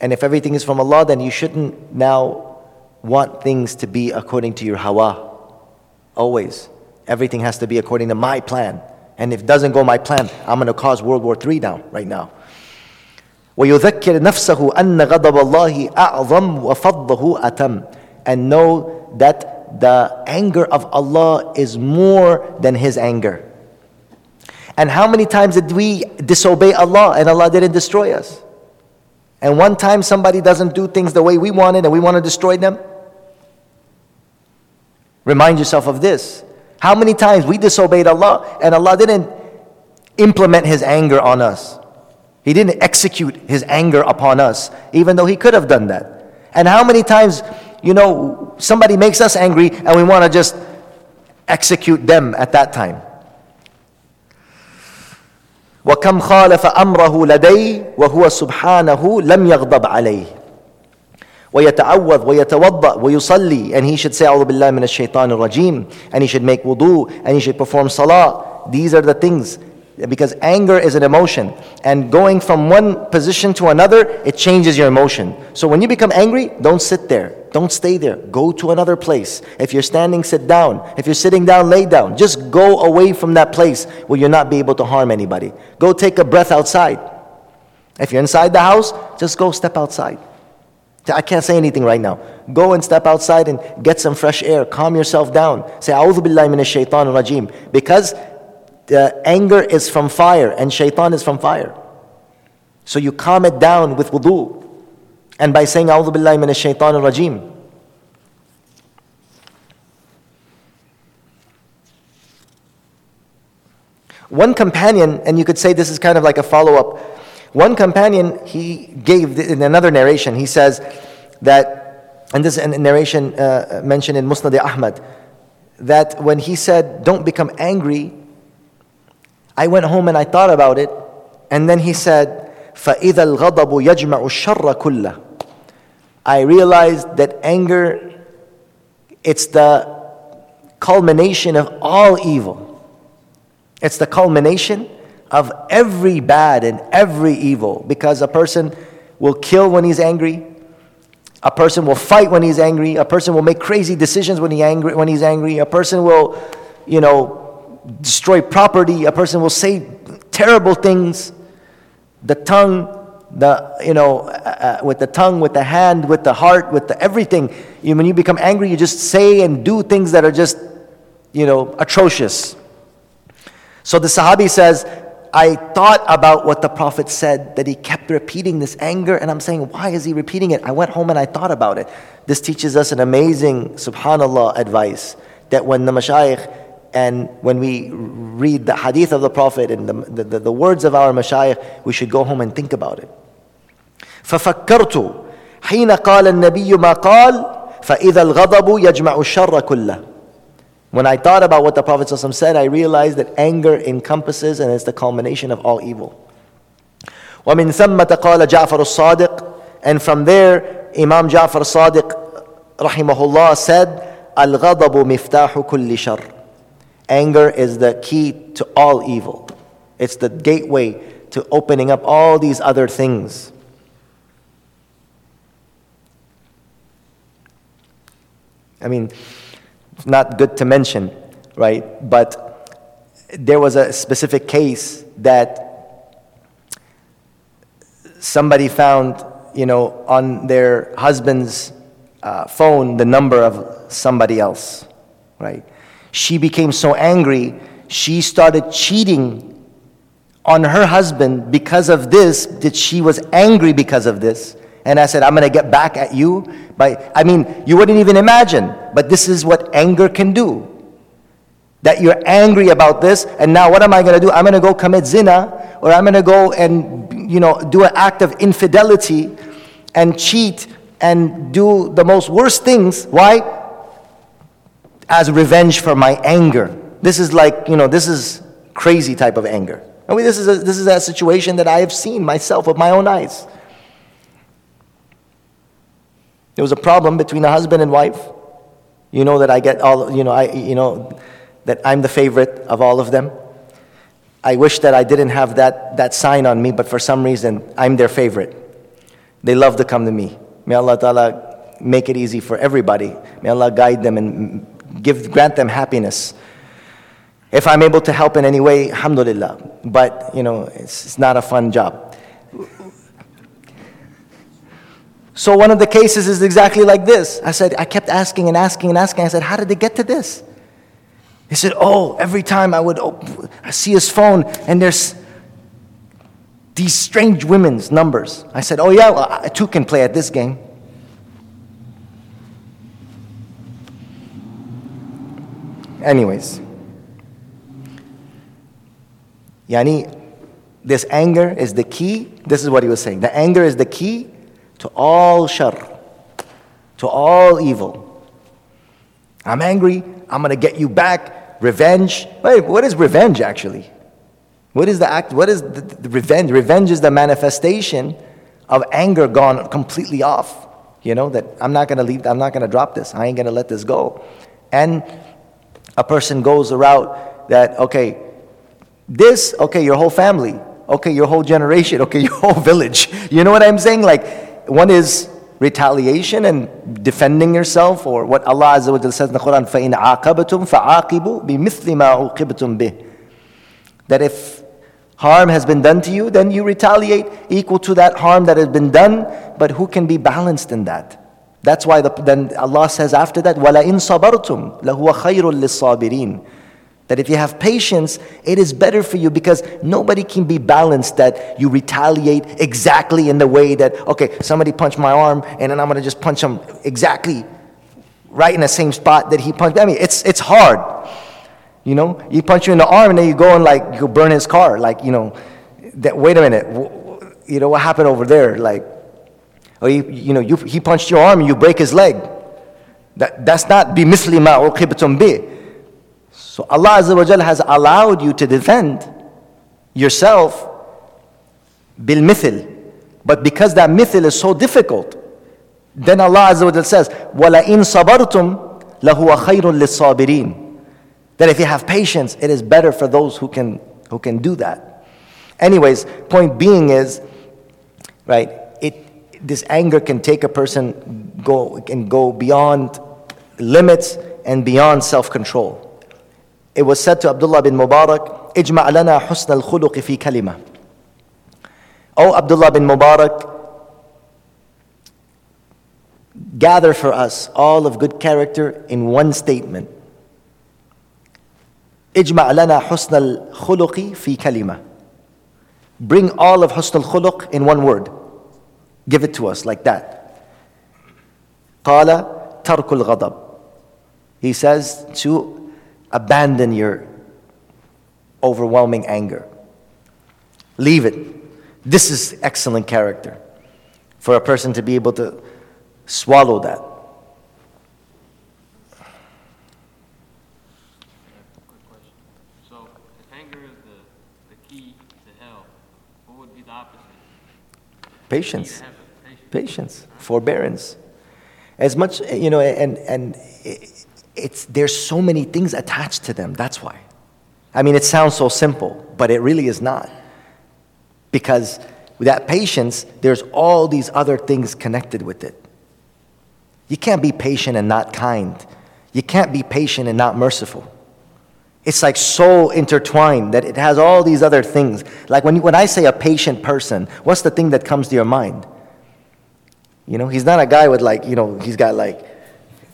And if everything is from Allah, then you shouldn't now want things to be according to your hawa. Always. Everything has to be according to my plan. And if it doesn't go my plan, I'm going to cause World War III down right now. ويذكر نفسه أن غضب الله أعظم وفضه أتم and know that the anger of Allah is more than His anger. And how many times did we disobey Allah and Allah didn't destroy us? And one time somebody doesn't do things the way we wanted and we want to destroy them? Remind yourself of this. How many times we disobeyed Allah and Allah didn't implement His anger on us? He didn't execute His anger upon us, even though He could have done that. And how many times, you know, somebody makes us angry and we want to just execute them at that time? وكم خالف امره لدي وهو سبحانه لم يغضب عليه ويتعوذ ويتوضا ويصلي and he should say أعوذ بالله من الشيطان الرجيم and he should make wudu and he should perform salah these are the things because anger is an emotion and going from one position to another it changes your emotion. So when you become angry don't sit there. Don't stay there. Go to another place. If you're standing sit down. If you're sitting down lay down. Just go away from that place where you'll not be able to harm anybody. Go take a breath outside. If you're inside the house just go step outside. I can't say anything right now. Go and step outside and get some fresh air. Calm yourself down. Say, A'udhu billahi minash shaitan rajim. Because the anger is from fire and shaitan is from fire. So you calm it down with wudu and by saying A'udhu Billahi Minash Shaitan Rajim. One companion, and you could say this is kind of like a follow up. One companion, he gave in another narration, he says that, and this is a narration uh, mentioned in Musnad Ahmad, that when he said, Don't become angry, I went home and I thought about it, and then he said, فَإِذَا الْغَضَبُ يَجْمَعُ الشَّرَّ كُلَّهُ I realized that anger, it's the culmination of all evil. It's the culmination of every bad and every evil because a person will kill when he's angry. A person will fight when he's angry. A person will make crazy decisions when, he angry, when he's angry. A person will, you know, destroy property. A person will say terrible things. The tongue, the you know, uh, uh, with the tongue, with the hand, with the heart, with the everything. You, when you become angry, you just say and do things that are just, you know, atrocious. So the Sahabi says, I thought about what the Prophet said, that he kept repeating this anger, and I'm saying, why is he repeating it? I went home and I thought about it. This teaches us an amazing, subhanAllah, advice that when the mashayikh and when we read the hadith of the Prophet and the, the, the words of our mashayikh, we should go home and think about it. ففكرت حين قال النبي ما قال فإذا الغضب يجمع الشر كله When I thought about what the Prophet ﷺ said, I realized that anger encompasses and is the culmination of all evil. ومن ثمة قال جعفر الصادق and from there Imam Ja'far Sadiq rahimahullah said الغضب مفتاح كل شر Anger is the key to all evil, it's the gateway to opening up all these other things. I mean, it's not good to mention, right? But there was a specific case that somebody found, you know, on their husband's uh, phone the number of somebody else, right? She became so angry, she started cheating on her husband because of this, that she was angry because of this. And I said, I'm going to get back at you. By, I mean, you wouldn't even imagine, but this is what anger can do. That you're angry about this, and now what am I going to do? I'm going to go commit zina, or I'm going to go and, you know, do an act of infidelity and cheat and do the most worst things. Why? As revenge for my anger. This is like, you know, this is crazy type of anger. I mean, this is a, this is a situation that I have seen myself with my own eyes. There was a problem between a husband and wife. You know that I get all, you know, I, you know, that I'm the favorite of all of them. I wish that I didn't have that, that sign on me, but for some reason, I'm their favorite. They love to come to me. May Allah Ta'ala make it easy for everybody. May Allah guide them and give, grant them happiness. If I'm able to help in any way, alhamdulillah. But, you know, it's, it's not a fun job. So one of the cases is exactly like this. I said, I kept asking and asking and asking. I said, how did they get to this? He said, oh, every time I would I see his phone and there's these strange women's numbers. I said, oh yeah, well, I too can play at this game. Anyways. Yani, this anger is the key. This is what he was saying. The anger is the key to all shar, to all evil. I'm angry. I'm going to get you back. Revenge. Wait, what is revenge actually? What is the act? What is the, the revenge? Revenge is the manifestation of anger gone completely off. You know, that I'm not going to leave, I'm not going to drop this. I ain't going to let this go. And a person goes a route that, okay, this, okay, your whole family, okay, your whole generation, okay, your whole village. You know what I'm saying? Like, one is retaliation and defending yourself, or what Allah Azza wa says in the Quran, فَإِنْ عَاقَبْتُمْ فَعَاقِبُوا بِمِثْلِ مَا عُوقِبْتُمْ بِهِ That if harm has been done to you, then you retaliate equal to that harm that has been done, but who can be balanced in that? That's why the, then Allah says after that, وَلَئِن صَبَرْتُمْ لَهُوَ خَيْرٌ لِلصَّابِرِينَ that if you have patience, it is better for you because nobody can be balanced that you retaliate exactly in the way that, okay, somebody punched my arm and then I'm going to just punch him exactly right in the same spot that he punched. I mean, it's, it's hard. You know, he punch you in the arm and then you go and like, you burn his car. Like, you know, that, wait a minute, you know, what happened over there? Like, or you, you know, you, he punched your arm and you break his leg. That, that's not بِمِثْلِ مَا عُقِبْتُمْ بِهِ so Allah Azza wa has allowed you to defend yourself bil mithil. But because that mithil is so difficult, then Allah Azza wa says, وَلَئِن صَبَرْتُمْ لَهُوَ خَيْرٌ لِلصَّابِرِينَ That if you have patience, it is better for those who can, who can do that. Anyways, point being is, right, it, this anger can take a person go, can go beyond limits and beyond self-control. It was said to Abdullah bin Mubarak, اجمع لنا حسن الخلق في كلمة. O Abdullah bin Mubarak, gather for us all of good character in one statement. اجمع لنا حسن الخلق في كلمة. Bring all of حسن الخلق in one word. Give it to us like that. قال ترك الغضب. He says to abandon your overwhelming anger. Leave it. This is excellent character for a person to be able to swallow that. So, if anger is the, the key to hell, what would be the opposite? Patience. Patience. Forbearance. As much, you know, and, and it's, there's so many things attached to them. That's why. I mean, it sounds so simple, but it really is not. Because with that patience, there's all these other things connected with it. You can't be patient and not kind. You can't be patient and not merciful. It's like so intertwined that it has all these other things. Like when, when I say a patient person, what's the thing that comes to your mind? You know, he's not a guy with like, you know, he's got like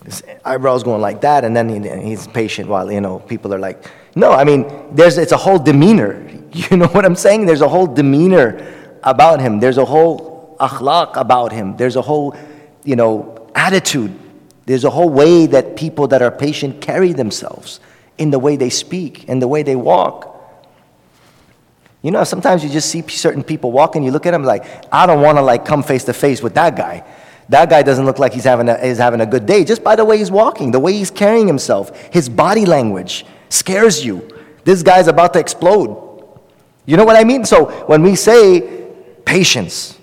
his eyebrows going like that, and then he, he's patient while, you know, people are like, no, I mean, there's, it's a whole demeanor. You know what I'm saying? There's a whole demeanor about him. There's a whole akhlaq about him. There's a whole, you know, attitude. There's a whole way that people that are patient carry themselves in the way they speak, in the way they walk. You know, sometimes you just see certain people walking, you look at them like, I don't want to like come face to face with that guy. That guy doesn't look like he's having, a, he's having a good day just by the way he's walking, the way he's carrying himself. His body language scares you. This guy's about to explode. You know what I mean? So when we say patience,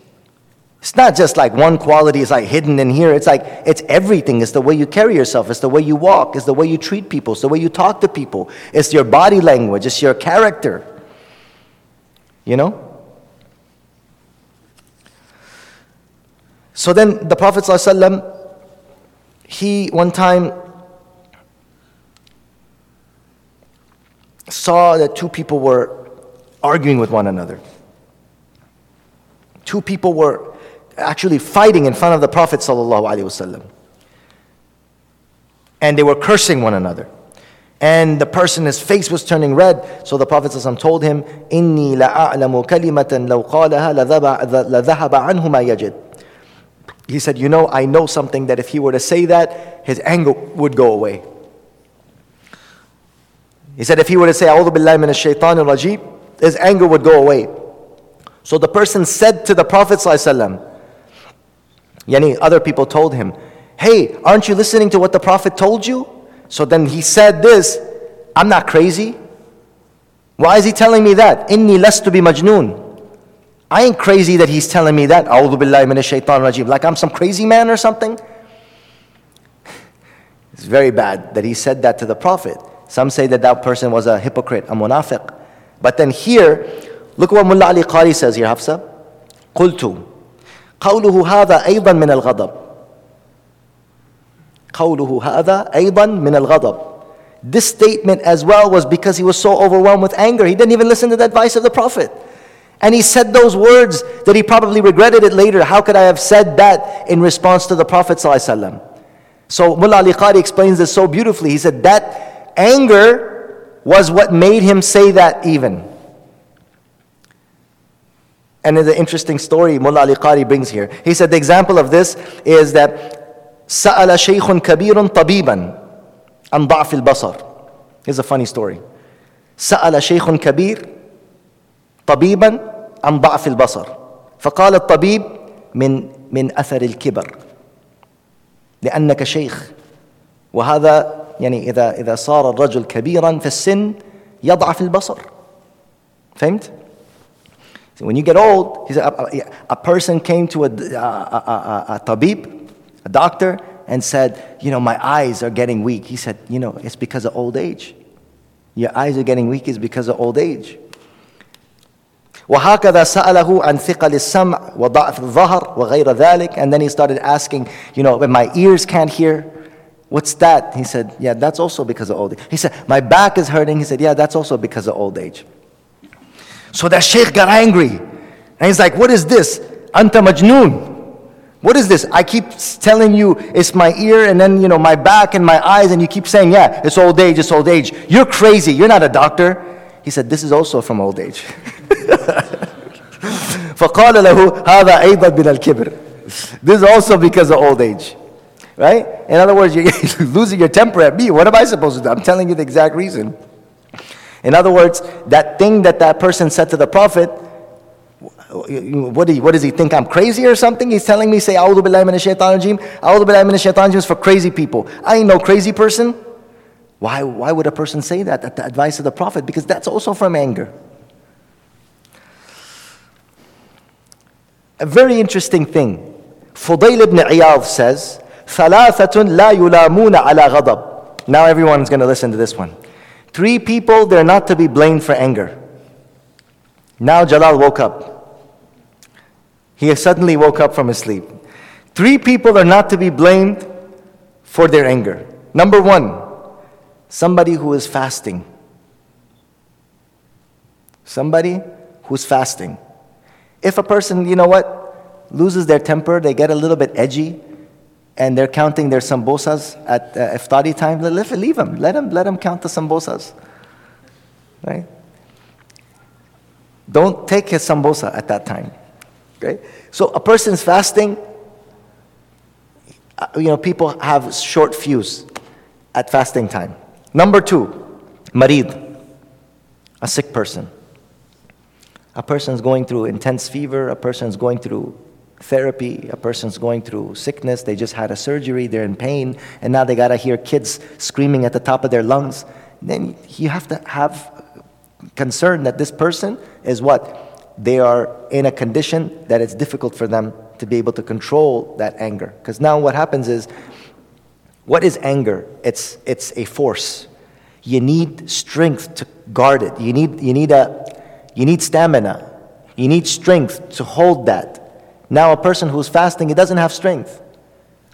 It's not just like one quality is like hidden in here. It's like it's everything. It's the way you carry yourself. It's the way you walk. It's the way you treat people. It's the way you talk to people. It's your body language. It's your character. You know? So then the Prophet ﷺ, he one time saw that two people were arguing with one another. Two people were actually fighting in front of the Prophet ﷺ. And they were cursing one another And the person, his face was turning red. So the Prophet ﷺ told him, إِنِّي لَأَعْلَمُ كَلِمَةً لَوْ قَالَهَا لَذَهَبَ عَنْهُ مَا يَجِدُ He said, you know, I know something that if he were to say that, his anger would go away. He said, if he were to say, أعوذ بالله من الشيطان الرجيم, his anger would go away. So the person said to the Prophet ﷺ, Yani other people told him, Hey, aren't you listening to what the Prophet told you? So then he said this, I'm not crazy. Why is he telling me that? Inni lastu bi majnoon. I ain't crazy that he's telling me that. A'udhu billahi minash shaitan rajim. Like I'm some crazy man or something. It's very bad that he said that to the Prophet. Some say that that person was a hypocrite, a munafiq. But then here, look what Mullah Ali Qari says here, Hafsa. قلت قوله هذا أيضا من الغضب قوله هذا أيضا من الغضب this statement as well was because he was so overwhelmed with anger. He didn't even listen to the advice of the Prophet. And he said those words that he probably regretted it later. How could I have said that in response to the Prophet? So Mullah Ali Qari explains this so beautifully. He said that anger was what made him say that even. And in the interesting story Mullah Ali Qari brings here. He said the example of this is that سأل شيخ كبير طبيبا عن ضعف البصر. Here's a funny story. سأل شيخ كبير طبيبا عن ضعف البصر. فقال الطبيب من من أثر الكبر. لأنك شيخ. وهذا يعني إذا إذا صار الرجل كبيرا في السن يضعف البصر. فهمت؟ So when you get old, he said, a, a, a person came to a, a, a, a tabib, a doctor, and said, You know, my eyes are getting weak. He said, You know, it's because of old age. Your eyes are getting weak is because of old age. وهكذا سأله عن ثقل السمع وضعف الظهر وغير ذلك and then he started asking you know when my ears can't hear what's that he said yeah that's also because of old age he said my back is hurting he said yeah that's also because of old age so that sheikh got angry. And he's like, What is this? Anta majnoon. What is this? I keep telling you it's my ear and then, you know, my back and my eyes, and you keep saying, Yeah, it's old age, it's old age. You're crazy. You're not a doctor. He said, This is also from old age. فقال له هذا أيضا من الكبر. This is also because of old age. Right? In other words, you're losing your temper at me. What am I supposed to do? I'm telling you the exact reason. In other words, that thing that that person said to the Prophet, what, do you, what does he think? I'm crazy or something? He's telling me, say, A'udhu billahi minash shaitan rajim. A'udhu billahi minash shaitan rajim is for crazy people. I ain't no crazy person. Why, why would a person say that at the advice of the Prophet? Because that's also from anger. A very interesting thing. Fudayl ibn Iyadh says, ثلاثة لا يلامون على غضب. Now everyone's going to listen to this one. Three people, they're not to be blamed for anger. Now Jalal woke up. He suddenly woke up from his sleep. Three people are not to be blamed for their anger. Number one, somebody who is fasting. Somebody who's fasting. If a person, you know what, loses their temper, they get a little bit edgy, and they're counting their sambosas at uh, iftari time, leave, leave them. Let them, let them count the sambosas. Right? Don't take his sambosa at that time. Okay? So a person's fasting, uh, you know, people have short fuse at fasting time. Number two, marid, a sick person. A person's going through intense fever, a person's going through therapy, a person's going through sickness, they just had a surgery, they're in pain, and now they gotta hear kids screaming at the top of their lungs, then you have to have concern that this person is what? They are in a condition that it's difficult for them to be able to control that anger. Because now what happens is, what is anger? It's, it's a force. You need strength to guard it. You need, you, need a, you need stamina. You need strength to hold that. Now, a person who's fasting, he doesn't have strength.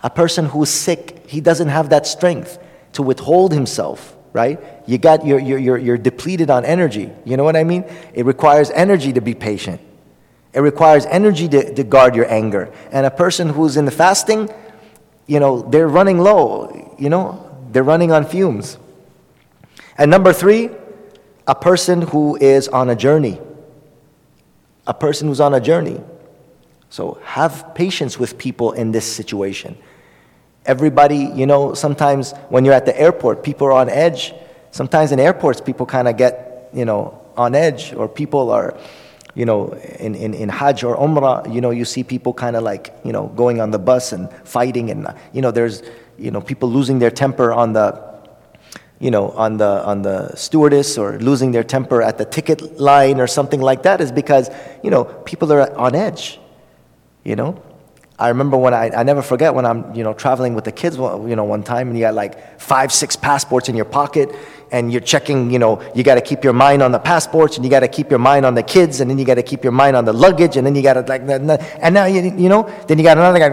A person who's sick, he doesn't have that strength to withhold himself, right? You got, you're, you're, you're, depleted on energy. You know what I mean? It requires energy to be patient. It requires energy to, to guard your anger. And a person who's in the fasting, you know, they're running low, you know, they're running on fumes. And number three, a person who is on a journey. A person who's on a journey. So have patience with people in this situation. Everybody, you know, sometimes when you're at the airport, people are on edge. Sometimes in airports, people kind of get, you know, on edge, or people are, you know, in, in, in Hajj or Umrah, you know, you see people kind of like, you know, going on the bus and fighting, and, you know, there's, you know, people losing their temper on the, you know, on the, on the stewardess or losing their temper at the ticket line or something like that is because, you know, people are on edge. You know, I remember when I, I never forget when I'm, you know, traveling with the kids, you know, one time and you got like five, six passports in your pocket and you're checking, you know, you got to keep your mind on the passports and you got to keep your mind on the kids and then you got to keep your mind on the luggage and then you got to like, and now, you, you know, then you got another guy,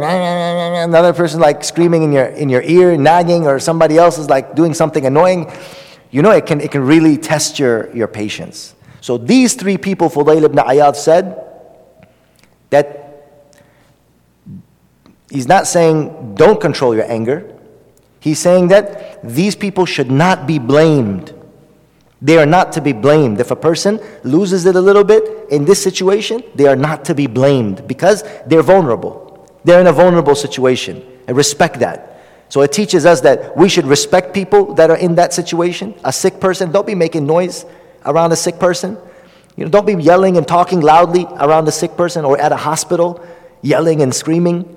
another person like screaming in your, in your ear, nagging or somebody else is like doing something annoying. You know, it can, it can really test your, your patience. So these three people, Fudayl ibn Iyad said that He's not saying don't control your anger. He's saying that these people should not be blamed. They are not to be blamed. If a person loses it a little bit in this situation, they are not to be blamed because they're vulnerable. They're in a vulnerable situation. And respect that. So it teaches us that we should respect people that are in that situation. A sick person, don't be making noise around a sick person. You know, don't be yelling and talking loudly around a sick person or at a hospital, yelling and screaming.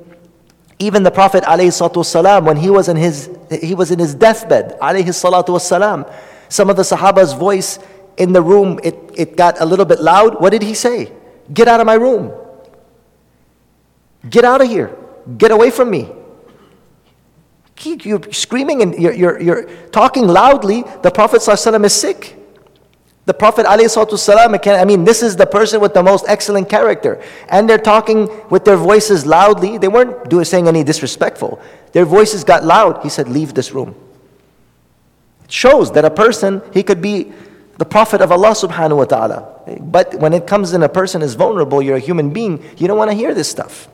Even the Prophet والسلام, when he was in his he was in his deathbed, والسلام, some of the Sahaba's voice in the room it, it got a little bit loud. What did he say? Get out of my room. Get out of here. Get away from me. You're screaming and you're, you're, you're talking loudly. The Prophet ﷺ is sick. The Prophet ﷺ, I mean, this is the person with the most excellent character. And they're talking with their voices loudly. They weren't doing, saying any disrespectful. Their voices got loud. He said, Leave this room. It shows that a person, he could be the Prophet of Allah subhanahu wa ta'ala. But when it comes in a person is vulnerable, you're a human being, you don't want to hear this stuff.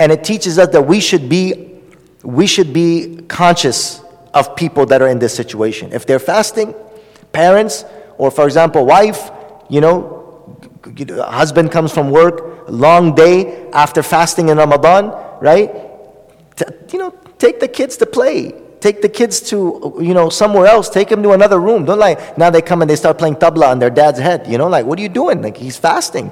And it teaches us that we should be, we should be conscious of people that are in this situation. If they're fasting, parents, or for example, wife, you know, husband comes from work, long day after fasting in Ramadan, right? you know, take the kids to play. Take the kids to, you know, somewhere else. Take them to another room. Don't like, now they come and they start playing tabla on their dad's head. You know, like, what are you doing? Like, he's fasting.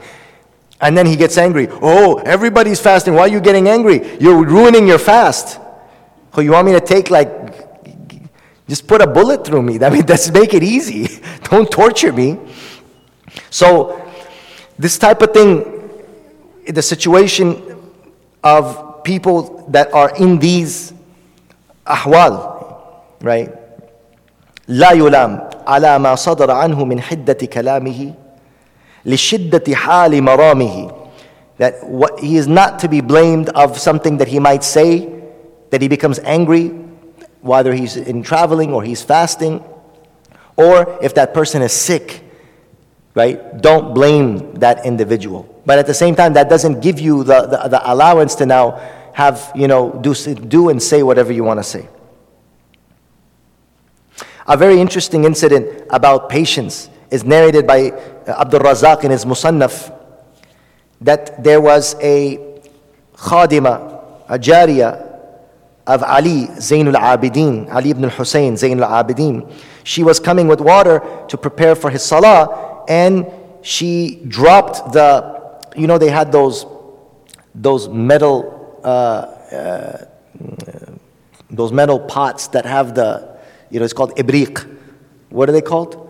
And then he gets angry. Oh, everybody's fasting. Why are you getting angry? You're ruining your fast. Oh, you want me to take like just put a bullet through me. I mean, let's make it easy. Don't torture me. So, this type of thing, the situation of people that are in these ahwal, right? لا يلام على ما صدر عنه من حدة كلامه لشدة حال مرامه that what, he is not to be blamed of something that he might say that he becomes angry whether he's in traveling or he's fasting, or if that person is sick, right? Don't blame that individual. But at the same time, that doesn't give you the, the, the allowance to now have, you know, do, do and say whatever you want to say. A very interesting incident about patience is narrated by Abdul Razak in his Musannaf that there was a khadima, a jariyah, of Ali, Zainul Abidin, Ali ibn al-Hussein, Zainul Abidin. She was coming with water to prepare for his salah, and she dropped the, you know, they had those, those metal, uh, uh, those metal pots that have the, you know, it's called ibriq. What are they called?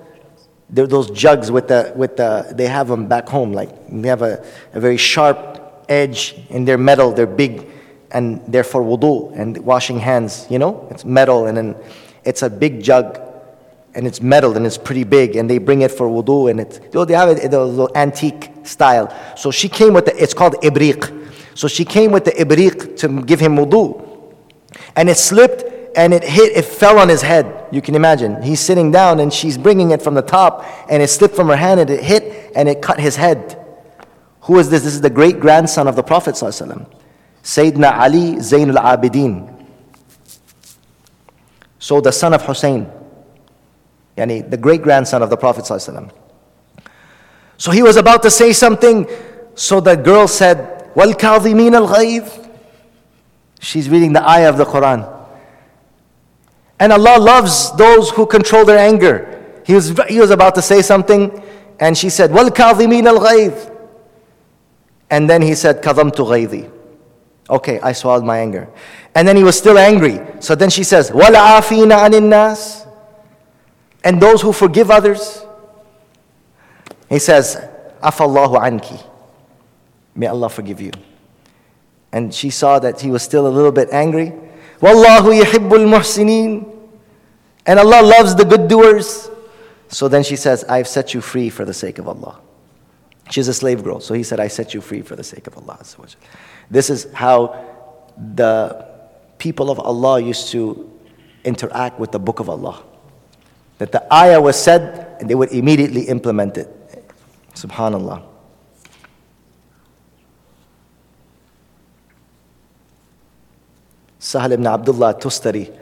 They're those jugs with the, with the, they have them back home, like they have a, a very sharp edge and they're metal, they're big, and they're wudu and washing hands, you know? It's metal and then it's a big jug and it's metal and it's pretty big and they bring it for wudu and it's, they have it, little antique style. So she came with the, it's called ibriq. So she came with the ibriq to give him wudu. And it slipped and it hit, it fell on his head. You can imagine. He's sitting down and she's bringing it from the top and it slipped from her hand and it hit and it cut his head. Who is this? This is the great grandson of the Prophet. Sayyidina Ali Zain al Abidin. So the son of Hussein. Yani the great grandson of the Prophet. So he was about to say something. So the girl said, Wal kadhimin al ghayth. She's reading the ayah of the Quran. And Allah loves those who control their anger. He was, he was about to say something, and she said, Wal kadhimin al ghayth. And then he said, Kadhamtu ghaythi. Okay, I swallowed my anger. And then he was still angry. So then she says, Wal afina anin nas. And those who forgive others. He says, Afallahu anki. May Allah forgive you. And she saw that he was still a little bit angry. Wallahu yuhibbul muhsinin. And Allah loves the good doers. So then she says, I've set you free for the sake of Allah. She's a slave girl. So he said, I set you free for the sake of Allah. This is how the people of Allah used to interact with the book of Allah. That the ayah was said and they would immediately implement it. Subhanallah. Sahal ibn Abdullah Tustari,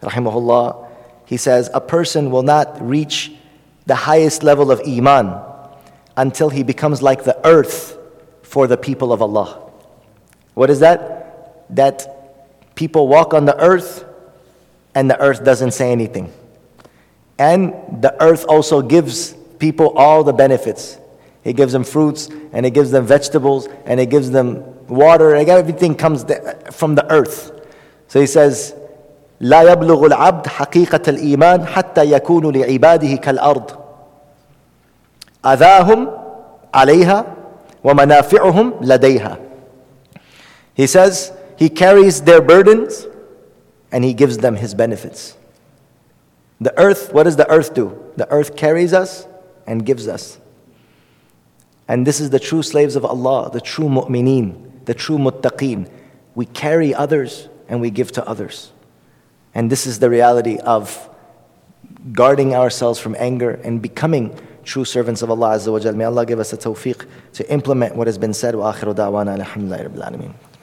rahimahullah, he says, a person will not reach the highest level of iman until he becomes like the earth for the people of Allah. What is that? That people walk on the earth and the earth doesn't say anything. And the earth also gives people all the benefits. It gives them fruits and it gives them vegetables and it gives them water and everything comes from the earth. So he says, لا يبلغ العبد حقيقة الإيمان حتى يكون لعباده كالأرض أذاهم عليها ومنافعهم لديها he says he carries their burdens and he gives them his benefits. The earth, what does the earth do? The earth carries us and gives us. And this is the true slaves of Allah, the true mu'mineen, the true muttaqeen. We carry others and we give to others. And this is the reality of guarding ourselves from anger and becoming true servants of Allah Azza wa. May Allah give us a tawfiq to implement what has been said. Wa rabbil.